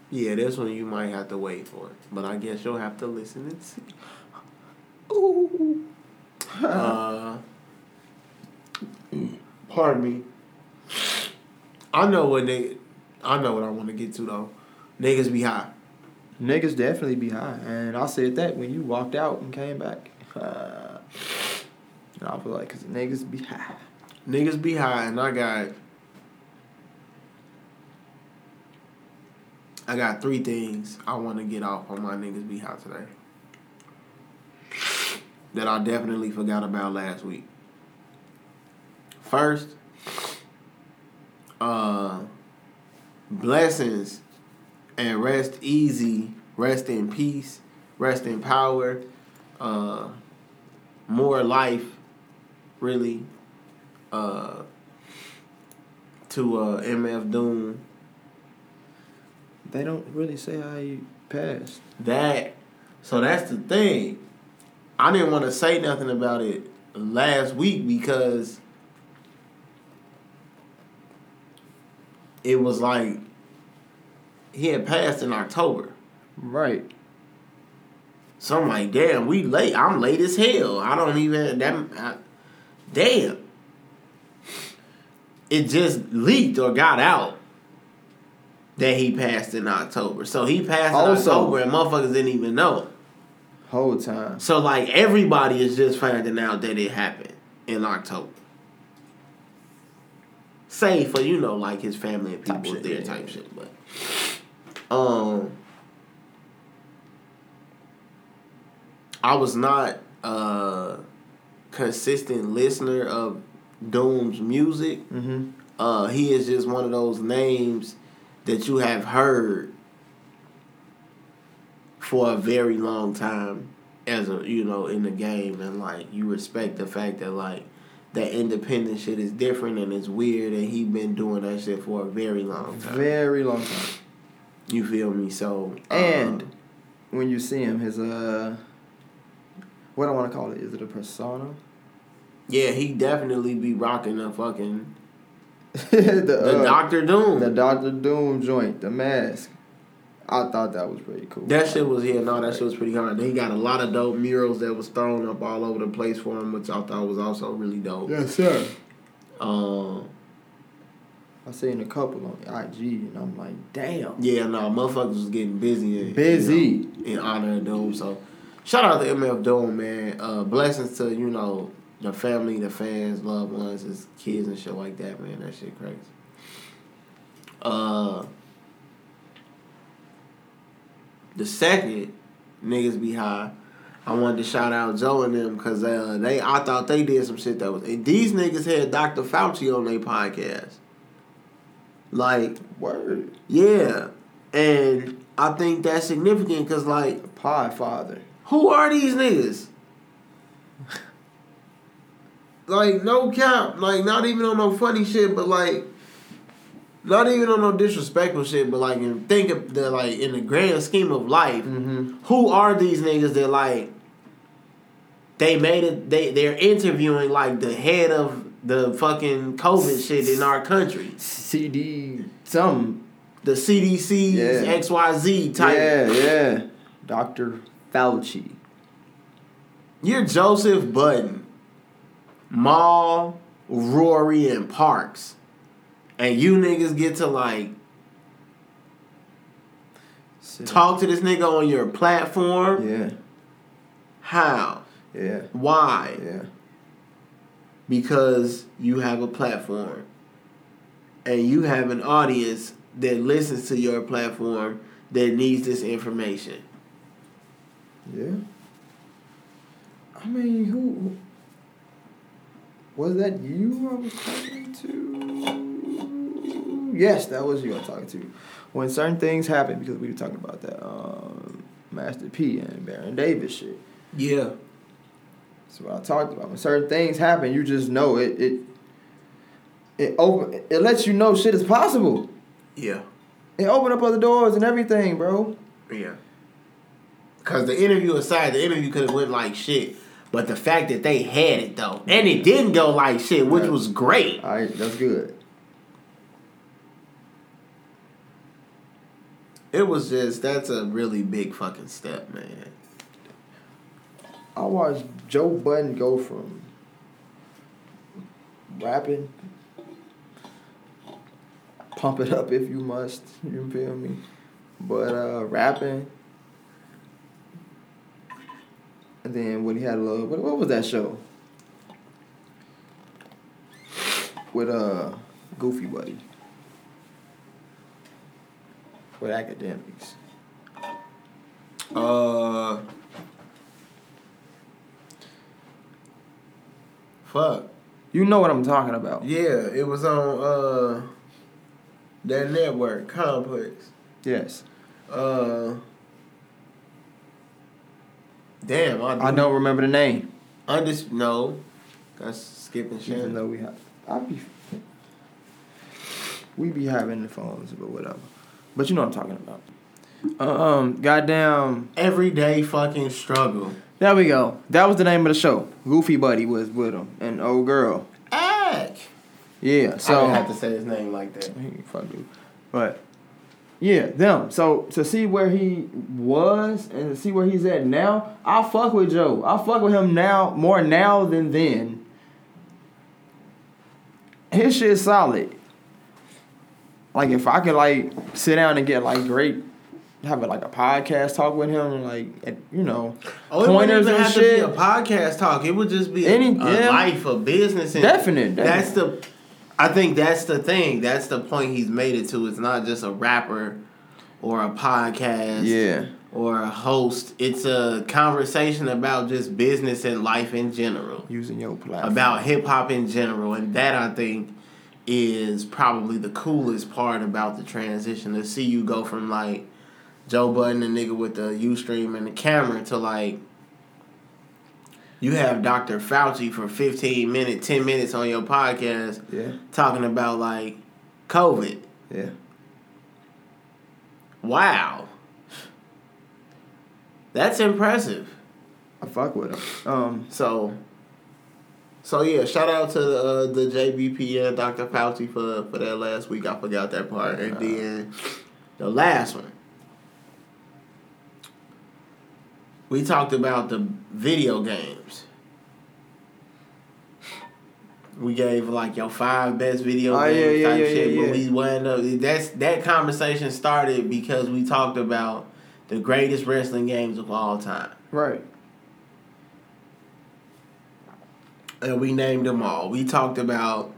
Yeah, this one you might have to wait for, but I guess you'll have to listen and see. Ooh. [laughs] Uh, pardon me. I know what they. I know what I want to get to though. Niggas be high. Niggas definitely be high, and I said that when you walked out and came back. Uh, and I was like, cause niggas be high. Niggas be high, and I got. I got three things I want to get off on my niggas be high today. That I definitely forgot about last week. First, uh, blessings and rest easy, rest in peace, rest in power, uh, more life, really, uh, to uh, MF Doom. They don't really say how he passed. That, so that's the thing. I didn't want to say nothing about it last week because it was like he had passed in October. Right. So I'm like, damn, we late. I'm late as hell. I don't even that. Damn. It just leaked or got out that he passed in October. So he passed in Also- October and motherfuckers didn't even know. Whole time. So like everybody is just finding out that it happened in October. Save for you know like his family and people shit, there yeah, type yeah. shit, but um, I was not a consistent listener of Doom's music. Mm-hmm. Uh, he is just one of those names that you have heard for a very long time as a you know in the game and like you respect the fact that like that independent shit is different and it's weird and he been doing that shit for a very long time. Very long time. You feel me? So And when you see him, his uh, what I want to call it. Is it a persona? Yeah, he definitely be rocking the fucking [laughs] the the uh, Doctor Doom. the Doctor Doom joint, the mask. I thought that was pretty cool. That shit was yeah, no, that shit was pretty hard. He got a lot of dope murals that was thrown up all over the place for him, which I thought was also really dope. Yes, sir. Um, I seen a couple on IG, and I'm like, damn. yeah, no, motherfuckers was getting busy. And, Busy. you know, in honor of Doom. So, shout out to MF Doom, man. Uh, blessings to you know the family, the fans, loved ones, his kids and shit like that, man. That shit crazy. Uh, the second niggas be high. I wanted to shout out Joe and them because uh, they I thought they did some shit that was and these niggas had Dr. Fauci on their podcast. Like, Word. yeah. And I think that's significant because like The Pie Father. Who are these niggas? [laughs] like no cap, like not even on no funny shit, but like not even on no disrespectful shit, but like in think of the like in the grand scheme of life, Mm-hmm. who are these niggas that like they made it they they're interviewing like the head of the fucking COVID shit in our country. CD some. The CDC Yeah. XYZ type. Yeah, yeah. Dr. Fauci. You're Joseph Budden, Mal, Rory, and Parks. And you niggas get to like talk to this nigga on your platform. Yeah, How? yeah, Why? yeah. Because you have a platform. And you have an audience that listens to your platform that needs this information. Yeah. I mean, who, who was that? You I was talking to? Yes, that was you I was talking to. When certain things happen, because we were talking about that um, Master P and Baron Davis shit. Yeah. That's what I talked about. When certain things happen, you just know it. It it open. It lets you know shit is possible. Yeah. It opened up other doors and everything, bro. Yeah. Cause the interview aside, the interview could have went like shit. But the fact that they had it though, and it didn't go like shit, which Right. was great. All right, that's good. It was just that's a really big fucking step, man. I watched Joe Budden go from rapping, pump it up if you must, you feel me? But uh rapping, and then when he had a little, what, what was that show? With uh Goofy Buddy. With Akademiks. Uh, fuck. You know what I'm talking about. Yeah, it was on uh that network complex. Yes. Uh, damn, I, I don't remember the name. Undis- no, that's skipping shit. Even though we have, I be, we be having the phones, but whatever. But you know what I'm talking about. Um, goddamn. Everyday fucking struggle. There we go. That was the name of the show. Goofy Buddy was with him, and old girl. Ack. Yeah. So I didn't have to say his name like that. Fuck you. But yeah, them. So to see where he was and to see where he's at now, I fuck with Joe. I fuck with him now more now than then. His shit's solid. Like if I could like sit down and get like great have a, like a podcast talk with him like and, you know Oh, it wouldn't pointers even and have shit. to be a podcast talk. It would just be Any- a yeah. life, a business. And Definite, That's the. I think that's the thing. That's the point he's made it to. It's not just a rapper, or a podcast. Yeah. Or a host. It's a conversation about just business and life in general. using your platform. About hip hop in general, and that I think is probably the coolest part about the transition to see you go from like Joe Budden, the nigga with the Ustream and the camera, to like you have Dr. Fauci for 15 minutes, 10 minutes on your podcast Yeah. talking about like COVID. Yeah. Wow. That's impressive. I fuck with him. Um, So, so yeah, shout out to the, uh, the JBP and Dr. Fauci for for that last week. I forgot that part, and then the last one. We talked about the video games. We gave like your five best video Oh, games yeah, type yeah, shit, yeah, but we wound up. That's that conversation started because we talked about the greatest wrestling games of all time. right. and we named them all. We talked about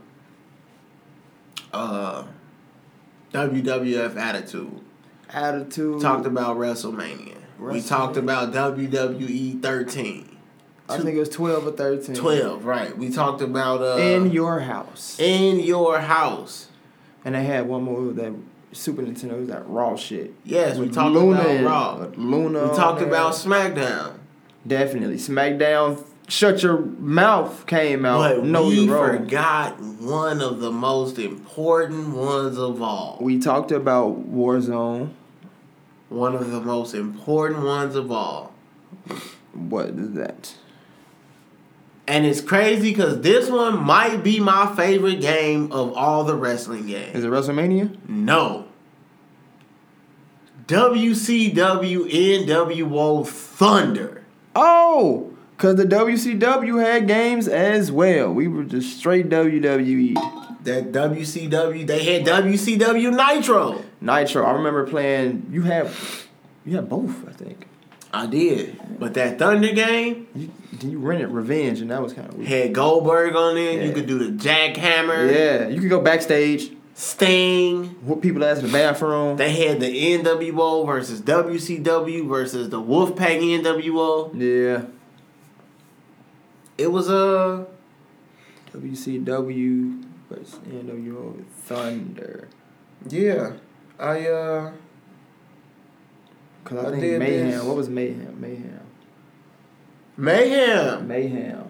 uh, WWF Attitude. Attitude. Talked about WrestleMania. We talked about WWE 13. I think it was twelve or thirteen. 12, right. We talked about uh, In your house. in your house. And they had one more that Super Nintendo. It was that Raw shit. Yes, we talked Luna about Raw. Luna. We talked about SmackDown. definitely SmackDown. Shut your mouth came out. But know we forgot one of the most important ones of all. We talked about Warzone. One of the most important ones of all. What is that? And it's crazy because this one might be my favorite game of all the wrestling games. Is it WrestleMania? No. WCW NWO Thunder. Oh, cause the WCW had games as well. We were just straight. WWE. That WCW, they had WCW Nitro. Nitro. I remember playing. You had, you had both. I think. I did. But that Thunder game You you rented Revenge, and that was kind of weird. had Goldberg on it. You could do the jackhammer, Yeah, you could go backstage. Sting. What people ass in the bathroom. They had the NWO versus WCW versus the Wolfpack NWO. yeah. It was a. uh, a WCW versus NWO Thunder. yeah. I uh Cause I, I think did Mayhem. this. What was Mayhem? Mayhem. Mayhem. Mayhem.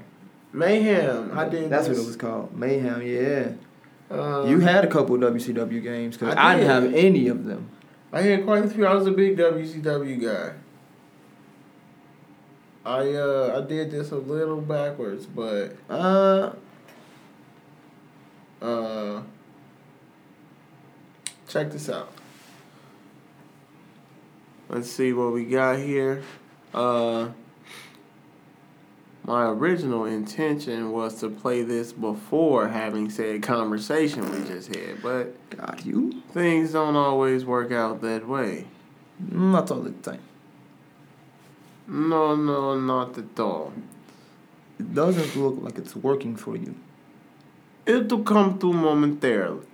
Mayhem. I did. That's this. what it was called. Mayhem. Yeah. Uh, you had a couple of WCW games because I I, didn't have any of them. I had quite a few. I was a big WCW guy. I uh I did this a little backwards, but Uh, uh check this out. Let's see what we got here. Uh my original intention was to play this before having said conversation we just had, but got you. things don't always work out that way. Not all the time. No, no, not at all. It doesn't look like it's working for you. It'll come to momentarily. Ladies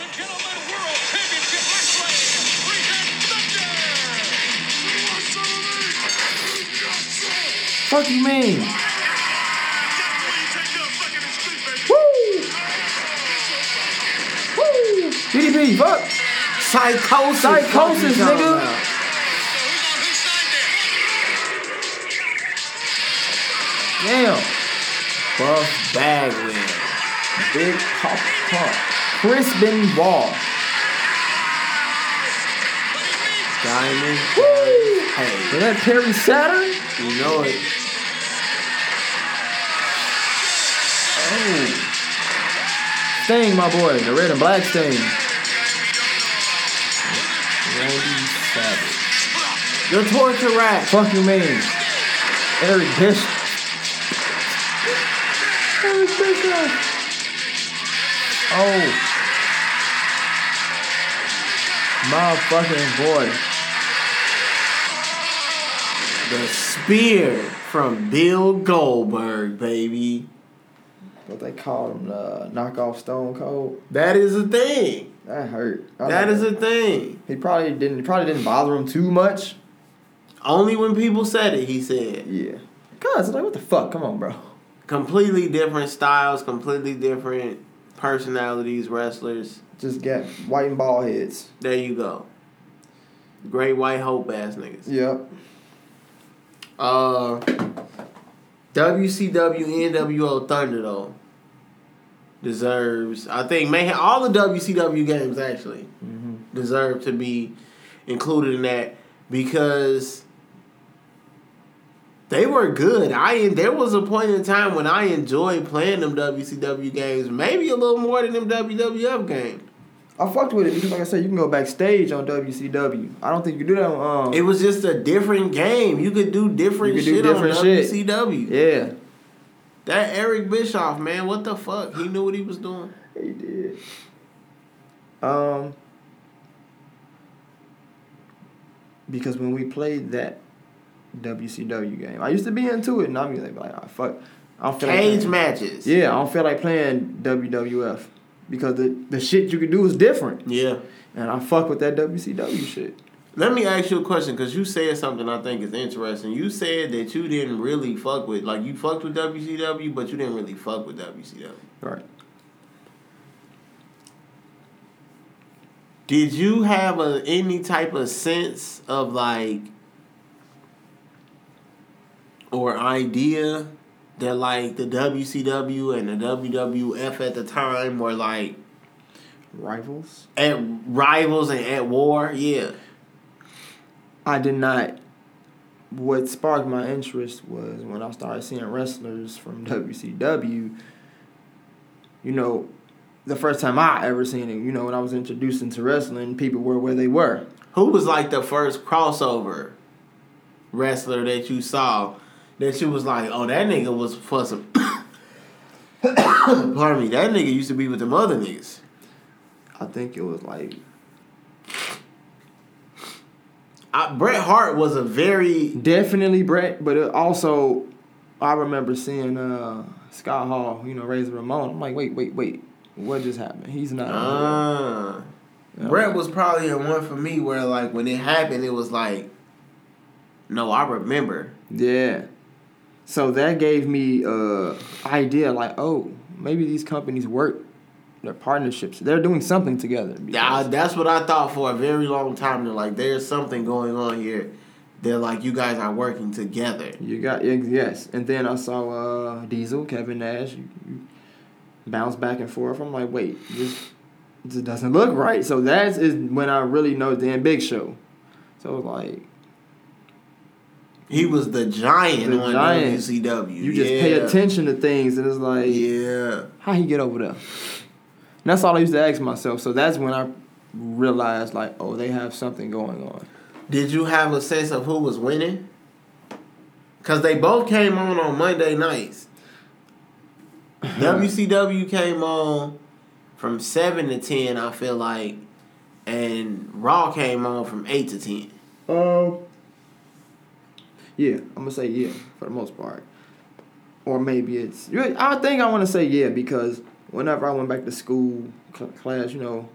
and gentlemen, World Championship Wrestling presents Fuck you mean? Woo! Woo! DDP, fuck! Psicosis. Psicosis, What you talking nigga. about? Damn. Buff Bagwell. Big Pop Pump. Chris Benoit. Diamond. Woo! Hey, Is that Perry Saturn? you know it. Oh. Sting, my boy. The red and black Sting. Randy Savage. Your torture rack. Fuck you mean? Eric Bischoff. Oh. My fucking boy. The spear from Bill Goldberg, baby. What they call him, uh, knockoff Stone Cold. That is a thing. That hurt. I That is a thing. He probably didn't. Probably didn't bother him too much. Only when people said it, he said. Yeah. Cause like, what the fuck? Come on, bro. Completely different styles, completely different personalities, wrestlers. Just got white and bald heads. There you go. Great white hope ass niggas. Yep. Uh, WCW NWO Thunder though deserves. I think man, all the WCW games actually Mm-hmm. deserve to be included in that because They were good. I there was a point in time when I enjoyed playing them WCW games, maybe a little more than them WWF games. I fucked with it because, like I said, you can go backstage on WCW. I don't think you do that on. Um, It was just a different game. You could do different You could do shit different on shit. WCW. yeah. That Eric Bischoff, man, what the fuck? He knew what he was doing. He did. Um, because when we played that WCW game, I used to be into it, and I'm like, like oh, fuck, I don't feel like Cage playing- matches. Yeah, I don't feel like playing WWF because the the shit you could do is different, Yeah. and I fuck with that WCW shit. Let me ask you a question because you said something I think is interesting. You said that you didn't really fuck with, like, you fucked with WCW, but you didn't really fuck with WCW. Right. Did you have a any type of sense of like or idea that like the WCW and the WWF at the time were like Rivals. at rivals and at war? Yeah. I did not. What sparked my interest was when I started seeing wrestlers from [laughs] WCW. You know, the first time I ever seen it, you know, when I was introduced into wrestling, people were where they were. Who was like the first crossover wrestler that you saw that she was like, oh, that nigga was for some. [coughs] Pardon me, that nigga used to be with them other niggas. I think it was like I, Bret Hart was a very definitely Bret, but it also I remember seeing uh, Scott Hall, you know, Razor Ramon. I'm like, wait, wait, wait, what just happened? He's not. Yeah. Bret was probably the one for me where like when it happened, it was like, no, I remember. Yeah. So that gave me uh idea like, oh, maybe these companies work. Their partnerships. They're doing something together. Yeah, that's what I thought for a very long time. They're like, there's something going on here. They're like, you guys are working together. You got yes, and then I saw uh, Diesel, Kevin Nash, you, you bounce back and forth. I'm like, wait, this this doesn't look right. So that is when I really know Dan Big Show. So like He was the giant The on giant. WCW. you just pay attention to things, and it's like, Yeah. how he get over there? And that's all I used to ask myself. So that's when I realized, like, oh, they have something going on. Did you have a sense of who was winning? Cause they both came on on Monday nights. [laughs] WCW came on from seven to ten, I feel like, and Raw came on from eight to ten. Um. Yeah, I'm gonna say yeah for the most part, or maybe it's. I think I want to say yeah because whenever I went back to school class, you know,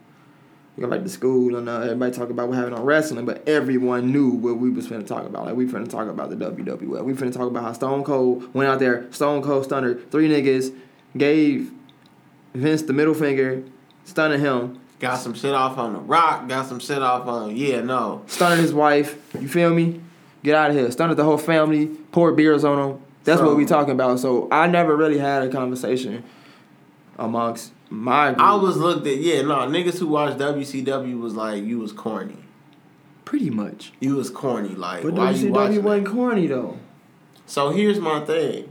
we go back to school and uh, everybody talk about what happened on wrestling, but everyone knew what we was finna talk about. Like we finna talk about the WWF. We finna talk about how Stone Cold went out there, Stone Cold stunner three niggas, gave Vince the middle finger, stunning him, Got some shit off on the Rock. Got some shit off on yeah no. stunning his wife. You feel me? Get out of here. Stunning the whole family. Poured beers on them. That's So- what we talking about. So I never really had a conversation amongst my group. I was looked at yeah no niggas who watched WCW was like you was corny. pretty much. You was corny like But why you WCW watching wasn't that? corny though. So here's my thing.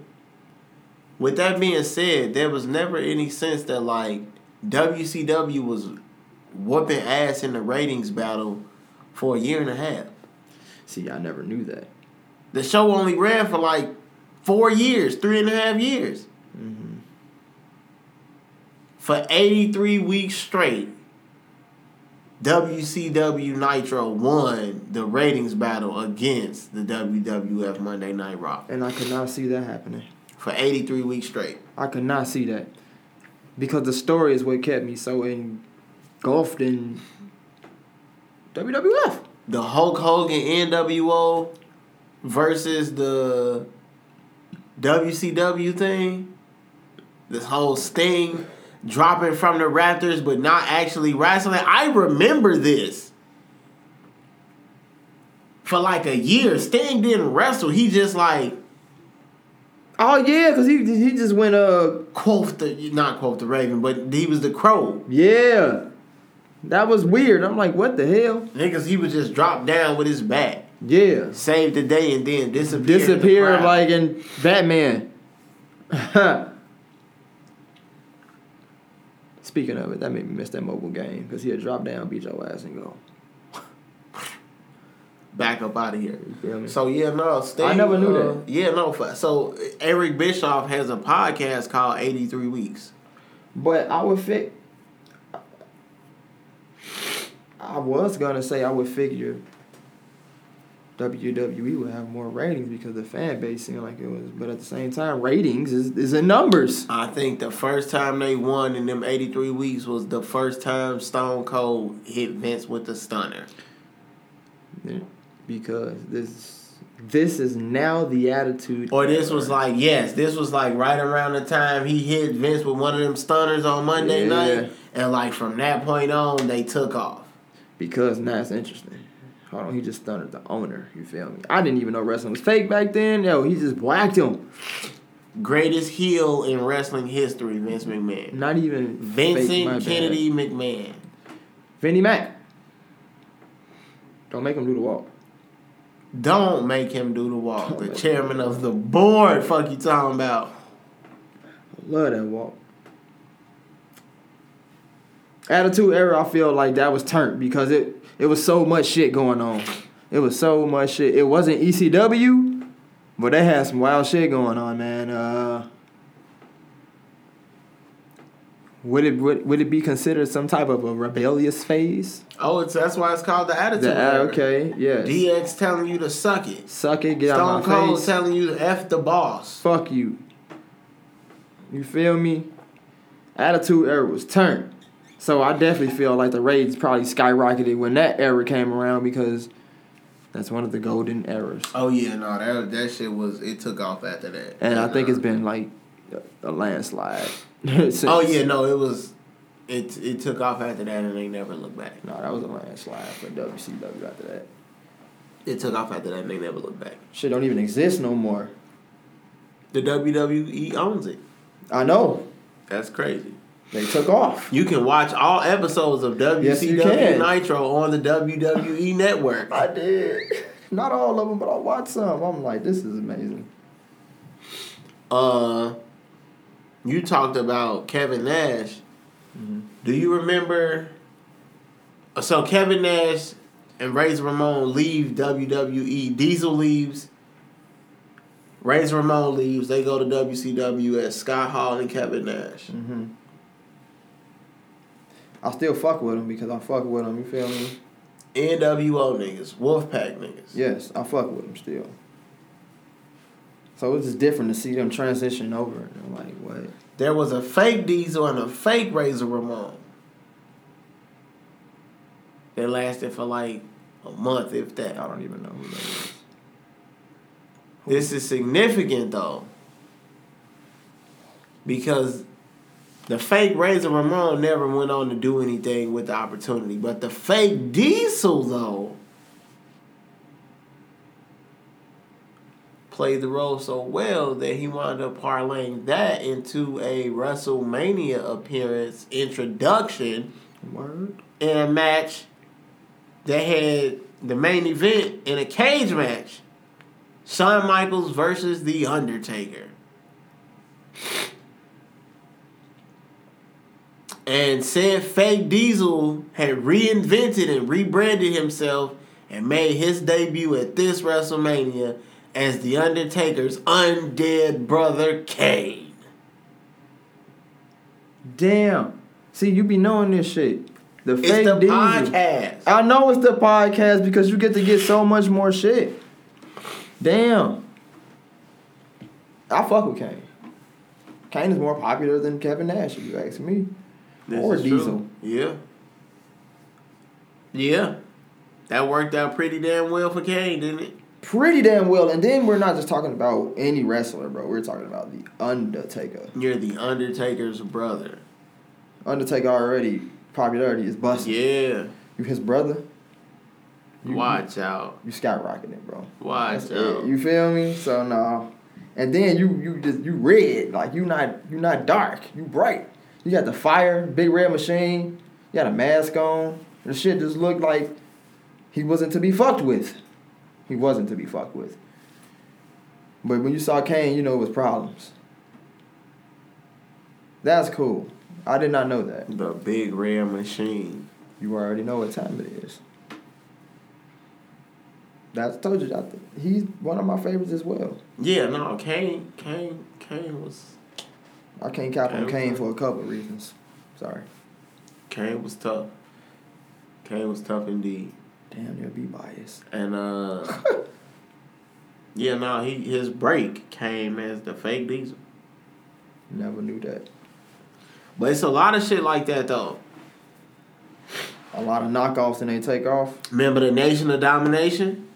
With that being said, there was never any sense that like WCW was whooping ass in the ratings battle for a year and a half. See, I never knew that. The show only ran for like four years, three and a half years. Mm-hmm. For 83 weeks straight, WCW Nitro won the ratings battle against the WWF Monday Night Raw And I could not see that happening. for 83 weeks straight. I could not see that. Because the story is what kept me so engulfed in WWF. The Hulk Hogan NWO versus the WCW thing. This whole Sting dropping from the Raptors but not actually wrestling. I remember this. For like a year, Sting didn't wrestle. He just like Oh yeah, cause he he just went uh quote the not quote the Raven, but he was the crow. yeah. That was weird. I'm like, what the hell? Niggas, he would just drop down with his back. Yeah. save the day, and then disappear. in the Disappear like in Batman. [laughs] Speaking of it, that made me miss that mobile game because he'd drop down, beat your ass, and go. back up out of here. You feel me? So yeah, no, stay. I never knew uh, that. Yeah, no. So Eric Bischoff has a podcast called Eighty Three Weeks. But I would fit. I was gonna say I would figure WWE would have more ratings because the fan base seemed like it was, but at the same time, ratings is, is in numbers. I think the first time they won in them eighty three weeks was the first time Stone Cold hit Vince with the stunner. Because this this is now the attitude. Or this was like yes, this was like right around the time he hit Vince with one of them stunners on Monday Yeah. night, and like from that point on they took off. Because now it's interesting. Hold on, he just stunned the owner. You feel me? I didn't even know wrestling was fake back then. Yo, he just whacked him. Greatest heel in wrestling history, Vince McMahon. Not even Vincent bad. Kennedy McMahon. Vinnie Mac. Don't make him do the walk. Don't make him do the walk. Don't The chairman of the board, fuck you talking about. Love that walk. Attitude era, I feel like that was turned because it it was so much shit going on. It was so much shit. It wasn't ECW, but they had some wild shit going on, man. Uh, would it would, would it be considered some type of a rebellious phase? Oh, it's that's why it's called the attitude. The, era. okay, yeah. DX telling you to suck it. Suck it, get Stone out my Cold face. telling you to f the boss. Fuck you. You feel me? Attitude era was turned. So I definitely feel like the ratings probably skyrocketed when that era came around because that's one of the golden eras. Oh yeah, no, that that shit was it took off after that. And I think it's uh-huh. been like a- a landslide. [laughs] Oh yeah, no, it was. It it took off after that, and they never looked back. No, that was a landslide for WCW after that. It took off after that, and they never looked back. Shit don't even exist no more. The WWE owns it. I know. That's crazy. They took off. You can watch all episodes of WCW Yes. Nitro on the WWE network. I did. Not all of them, but I watched some. I'm like, this is amazing. Uh, you talked about Kevin Nash. Mm-hmm. Do you remember? So Kevin Nash and Razor Ramon leave WWE. Diesel leaves. Razor Ramon leaves. They go to WCW as Scott Hall and Kevin Nash. Mm-hmm. I still fuck with them because I fuck with them. You feel me? NWO niggas, Wolfpack niggas. Yes, I fuck with them still. So it's just different to see them transition over. And I'm like, what? There was a fake Diesel and a fake Razor Ramon. That lasted for like a month, if that. I don't even know who that is. This is significant though. Because the fake Razor Ramon never went on to do anything with the opportunity. But the fake Diesel though played the role so well that he wound up parlaying that into a WrestleMania appearance introduction Word. in a match that had the main event in a cage match. Shawn Michaels versus The Undertaker. And said fake Diesel had reinvented and rebranded himself and made his debut at this WrestleMania as The Undertaker's undead brother Kane. Damn. See, you be knowing this shit. The It's fake the Diesel. podcast. I know it's the podcast because you get to get so much more shit. Damn. I fuck with Kane. Kane is more popular than Kevin Nash, if you ask me. This or is true. Diesel. Yeah. Yeah. That worked out pretty damn well for Kane, didn't it? Pretty damn well. And then we're not just talking about any wrestler, bro. We're talking about the Undertaker. You're the Undertaker's brother. Undertaker already popularity is busting. Yeah. You his brother. You, Watch out. You skyrocketing, it, bro. Watch That's out. it. You feel me? So no. And then you you just you red like you not you not dark. You bright. You got the fire, big red machine. You got a mask on. The shit just looked like he wasn't to be fucked with. He wasn't to be fucked with. But when you saw Kane, you know it was problems. That's cool. I did not know that. The big red machine. You already know what time it is. That's told you. I th- he's one of my favorites as well. Yeah, no, Kane, Kane, Kane was I can't cap on Kane for a couple of reasons. Sorry. Kane was tough. Kane was tough indeed. Damn, you'll be biased. And uh [laughs] Yeah, no, he his break came as the fake diesel. Never knew that. But it's a lot of shit like that though. A lot of knockoffs and they take off. Remember the Nation of Domination?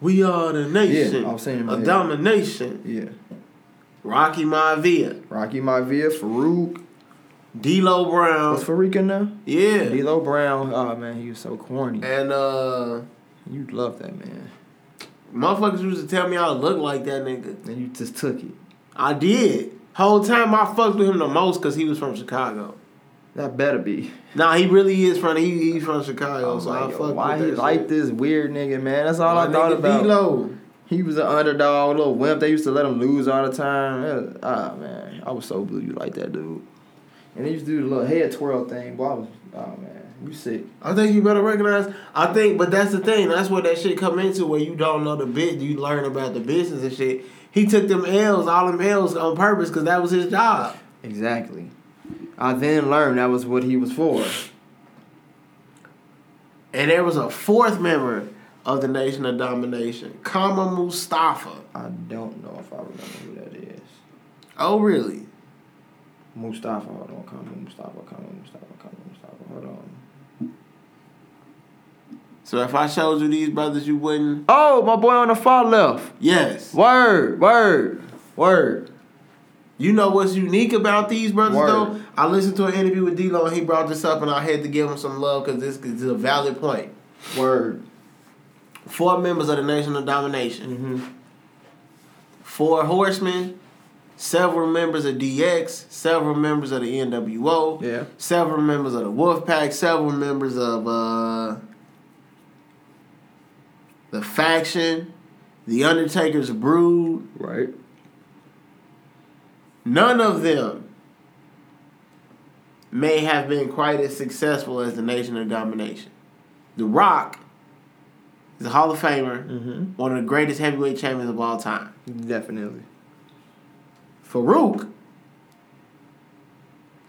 We are the nation I was saying in of head. domination. Yeah. Rocky Maivia, Rocky Maivia, Farouk. D'Lo Brown, What's Farouk in there? yeah, D'Lo Brown. Oh man, he was so corny. and uh, You love that man. motherfuckers used to tell me I look like that nigga. And you just took it. I did. Whole time I fucked with him the most because he was from Chicago. That better be. Nah, he really is from he, he's from Chicago, so like, I yo, fucked why with he that like this weird nigga, man? That's all My I thought about. D-Lo. He was an underdog, little wimp. They used to let him lose all the time. Ah man, I was so blue. You like that dude? And they used to do the little head twirl thing. Boy, I was, oh man, you sick. I think you better recognize. I think, but that's the thing. That's where that shit come into where you don't know the bit. You learn about the business and shit. He took them L's, all them L's on purpose because that was his job. Exactly. I then learned that was what he was for. And there was a fourth member of the Nation of Domination, Kama Mustafa. I don't know if I remember who that is. Oh, really? Mustafa, hold on, come on, Mustafa, come on, Mustafa, come on, Mustafa, hold on. So if I showed you these brothers, you wouldn't? Oh, my boy on the far left. Yes. Word, word, word. You know what's unique about these brothers Word. though? I listened to an interview with D-Lo and he brought this up and I had to give him some love because this is a valid point. Word. Four members of the Nation of Domination. Mm-hmm. Four horsemen, several members of DX, several members of the NWO, Yeah. several members of the Wolfpack, several members of uh, the faction, the Undertaker's Brood. Right. None of them may have been quite as successful as the Nation of Domination. The Rock is a Hall of Famer, Mm-hmm. one of the greatest heavyweight champions of all time. Definitely. Farouk,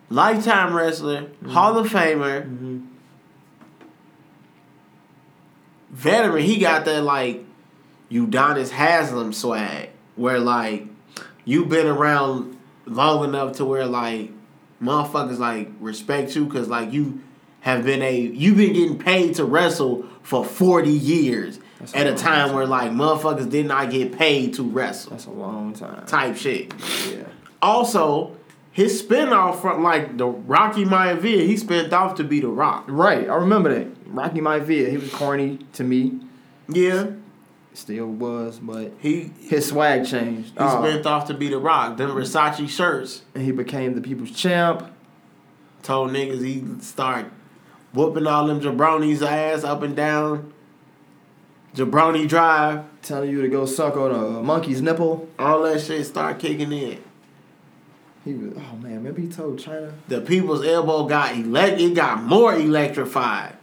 lifetime wrestler, Hall of Famer, Mm-hmm. veteran. He got that like Udonis Haslem swag, where like you've been around long enough to where like motherfuckers like respect you because like you have been a you've been getting paid to wrestle for forty years That's at a time time. where like motherfuckers did not get paid to wrestle That's a long time. type shit. Yeah. Also, his spinoff from like the Rocky Maivia, he spent off to be the Rock. Right. I remember that. Rocky Maivia. He was corny to me. Yeah, Still was, but he he his swag changed. Oh, spent off to be the Rock. Them Versace shirts and he became the people's champ. told niggas he start whooping all them jabronis ass up and down. Jabroni Drive, Telling you to go suck on a monkey's nipple. all that shit start kicking in. He was. Oh man, remember he told Chyna. The people's elbow got elect. It got more electrified.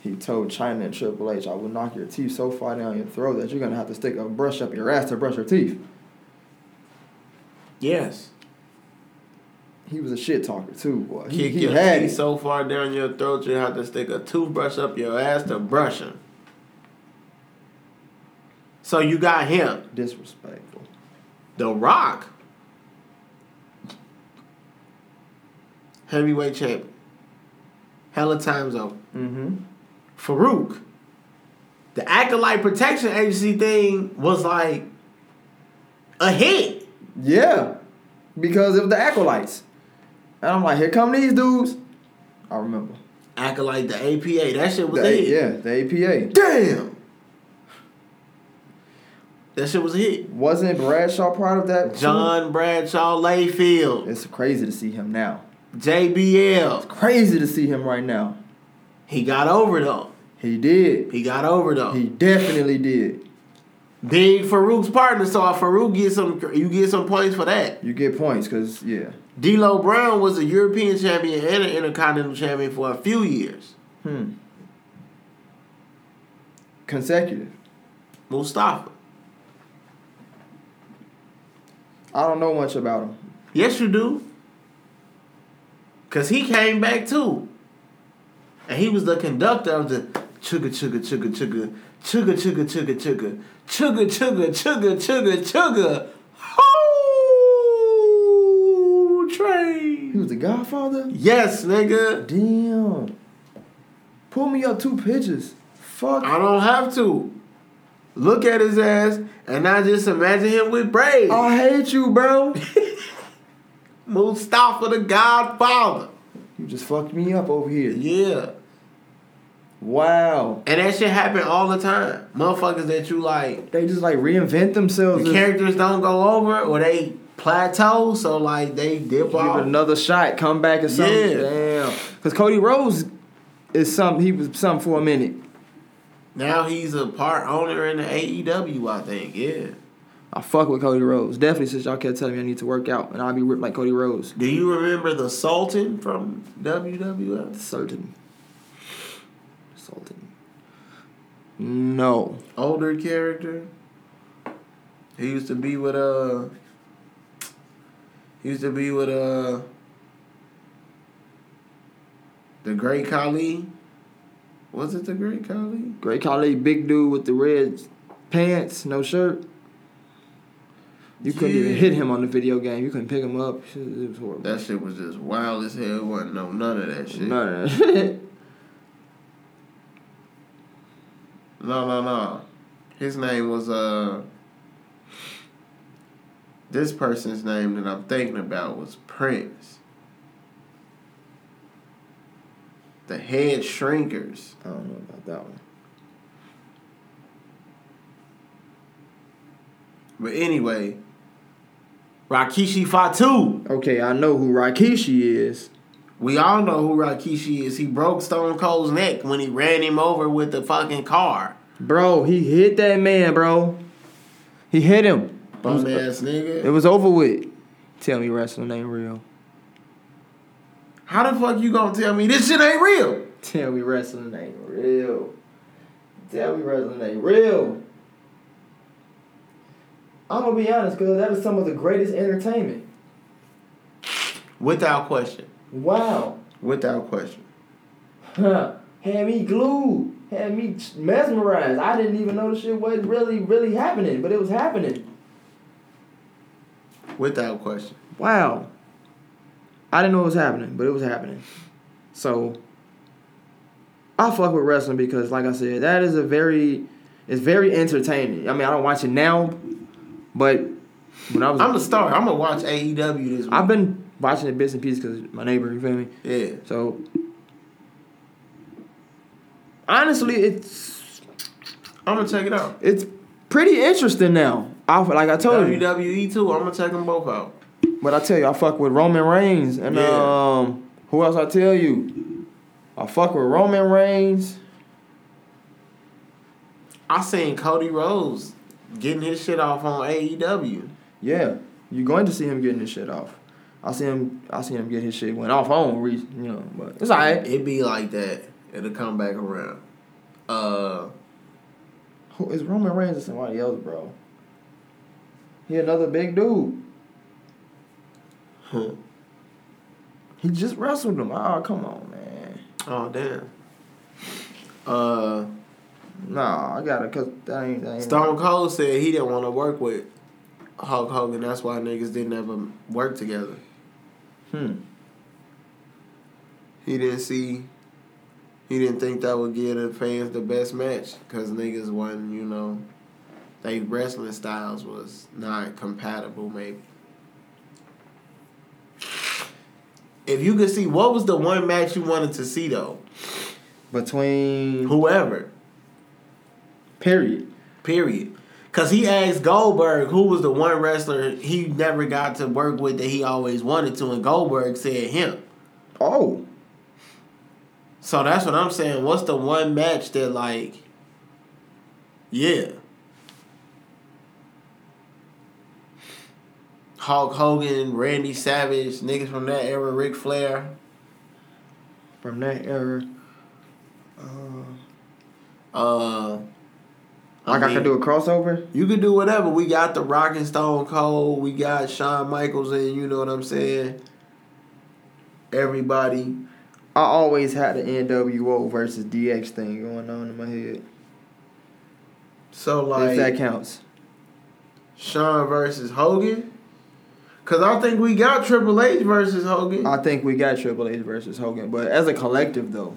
He told Chyna and Triple H, "I will knock your teeth so far down your throat that you're gonna have to stick a brush up your ass to brush your teeth." Yes, He was a shit talker too, boy. He, kick he your had it. so far down your throat you have to stick a toothbrush up your ass to brush him. So you got him, disrespectful. The Rock, heavyweight champion, hella times over. Mm-hmm. Farouk, the Acolyte Protection Agency thing was like a hit. Yeah, because of the acolytes. And I'm like, here come these dudes. I remember. Acting like the APA, that shit was The a hit. yeah, the APA. Damn. That shit was a hit. Wasn't Bradshaw part of that? too? John Bradshaw Layfield, It's crazy to see him now. JBL. Crazy to see him right now. He got over though. He did. He got over though. He definitely did. Big Farouk's partner, so if Farouk get some, you get some points for that. You get points because yeah. D'Lo Brown was a European champion and an Intercontinental champion for a few years. Hmm. Consecutive. Mustafa. I don't know much about him. Yes, you do. Cause he came back too, and he was the conductor of the chugga chugga chugga chugga chugga chugga chugga chugga chugga chugga chugga chugga chugga whole train. He was the Godfather. Yes, nigga. Damn. Pull me up two pictures. Fuck. I don't have to. Look at his ass and I just imagine him with braids. I hate you, bro. [laughs] Mustafa the Godfather. You just fucked me up over here. Yeah. Wow. And that shit happen all the time. Motherfuckers that you like, They just like reinvent themselves. the characters don't go over or they plateau, so like they dip give off. another shot, come back or something. Yeah. Damn. Because Cody Rhodes is some. He was something for a minute. Now he's a part owner in the AEW, I think. Yeah. I fuck with Cody Rhodes. Definitely, since y'all kept telling me I need to work out, and I'll be ripped like Cody Rhodes. Do you remember the Sultan from WWF? Sultan. Sultan. No. Older character. He used to be with uh. He used to be with uh. The Great Khali. Was it the Great Khali? Great Khali, big dude with the red pants, no shirt. You couldn't even hit him on the video game. You couldn't pick him up. It was horrible. That shit was just wild as hell. Wasn't no none of that shit. None of that shit. No, no, no. His name was uh. This person's name that I'm thinking about was Prince. The head shrinkers. I don't know about that one. But anyway, Rikishi Fatu. Okay, I know who Rikishi is. We all know who Rikishi is. He broke Stone Cold's neck when he ran him over with the fucking car. Bro, he hit that man, bro. He hit him. Bum uh, ass nigga. It was over with. Tell me wrestling ain't real. How the fuck you gonna tell me this shit ain't real? Tell me wrestling ain't real. Tell me wrestling ain't real. I'm gonna be honest, cause that was some of the greatest entertainment. Without question. Wow. Without question. Huh. Had me glued. Had me mesmerized. I didn't even know the shit wasn't really, really happening, but it was happening. Without question. Wow. I didn't know it was happening, but it was happening. So I fuck with wrestling because like I said, that is a very it's very entertaining. I mean, I don't watch it now, but when I was I'm the star. I'm gonna watch AEW this week. I've been watching it bits and pieces because my neighbor, you feel me? yeah. So honestly, it's I'm gonna check it out. it's pretty interesting now. I like I told you, WWE too. I'm gonna check them both out. but I tell you, I fuck with Roman Reigns and Yeah. um, who else I tell you? I fuck with Roman Reigns. I seen Cody Rhodes getting his shit off on AEW. Yeah, you're going to see him getting his shit off. I see him. I see him get his shit went off on, re- you know, but it's alright. It'd be like that. It'll come back around. Uh, Who is Roman Reigns or somebody else, bro? He another big dude. huh. He just wrestled him. Oh, come on, man. oh damn. Uh, Nah, I gotta cause that ain't that ain't Stone Cold said he didn't want to work with Hulk Hogan. That's why niggas didn't ever work together. Hmm. He didn't see. He didn't think that would give the fans the best match because niggas wasn't, you know, they wrestling styles was not compatible. Maybe. If you could see, what was the one match you wanted to see though? Between Whoever. period. Period. Cause he asked Goldberg who was the one wrestler he never got to work with that he always wanted to, and Goldberg said him. Oh, So that's what I'm saying. What's the one match that like Yeah. Hulk Hogan, Randy Savage, niggas from that era, Ric Flair. From that era. Uh, Uh like I, mean, could do a crossover. You could do whatever. We got the Rock and Stone Cold. We got Shawn Michaels and you know what I'm saying? Everybody. I always had the NWO versus DX thing going on in my head. So like if that counts. Shawn versus Hogan. Cause I think we got Triple H versus Hogan. I think we got Triple H versus Hogan, but as a collective though.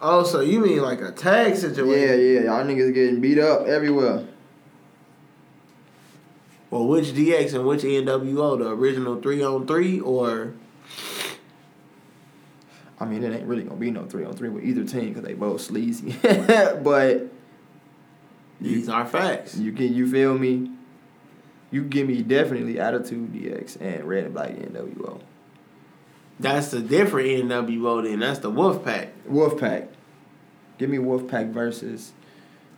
oh, so you mean like a tag situation? yeah, yeah. y'all niggas getting beat up everywhere. Well, which DX and which NWO? The original three on three or I mean, it ain't really gonna be no three on three with either team because they both sleazy. [laughs] but these are facts. you can you feel me? You give me definitely Attitude DX and Red and Black NWO. That's the different NWO then. That's the Wolfpack. Wolfpack. Give me Wolfpack versus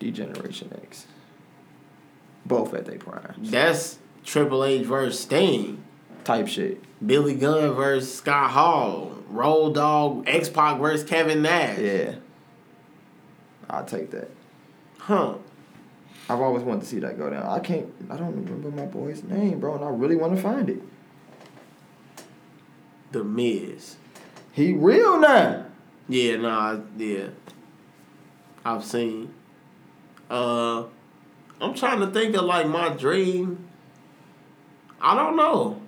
Degeneration X. Both at their primes. That's Triple H versus Sting. Type shit. Billy Gunn versus Scott Hall. Road Dogg, X Pac versus Kevin Nash. Yeah. I'll take that. Huh. I've always wanted to see that go down. I can't. I don't remember my boy's name, bro, and I really want to find it. The Miz. He real now. Yeah, nah, yeah. I've seen. Uh I'm trying to think of like my dream. I don't know.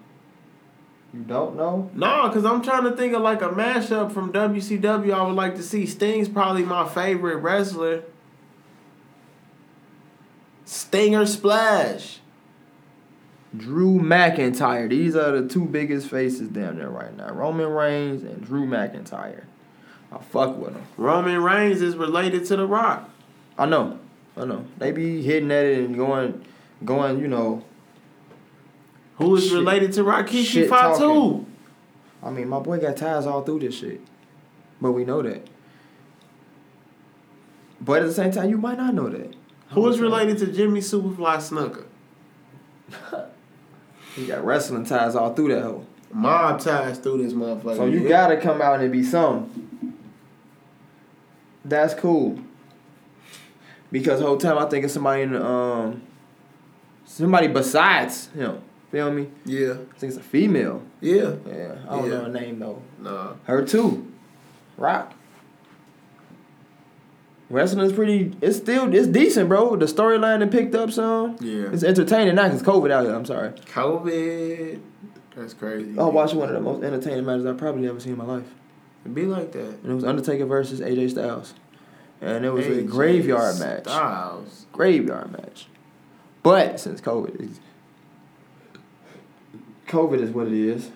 You don't know? No, because I'm trying to think of like a mashup from WCW I would like to see. Sting's probably my favorite wrestler. Stinger Splash. Drew McIntyre. These are the two biggest faces down there right now. Roman Reigns and Drew McIntyre. I fuck with them. Roman Reigns is related to The Rock. I know. I know. They be hitting at it and going, going. You know. Who is Shit. related to Rikishi Fatu? I mean, my boy got ties all through this shit, but we know that. But at the same time, you might not know that. Who is related to Jimmy Superfly Snuka? [laughs] He got wrestling ties all through that hole. Mob ties through this motherfucker. So you Yeah. gotta come out and be some. That's cool. Because the whole time I think of somebody in um somebody besides him. Feel me? Yeah. I think it's a female. Yeah. Yeah. I don't Yeah. know her name though. Nah. Her too. Rock. Wrestling is pretty. It's still it's decent, bro. The storyline that picked up some. Yeah. It's entertaining now because COVID out here. I'm sorry. COVID. That's crazy. I watched one of the most entertaining matches I've probably ever seen in my life. It be like that. And it was Undertaker versus AJ Styles. And it was a AJ graveyard match. Styles. Graveyard match. But since COVID is COVID is what it is.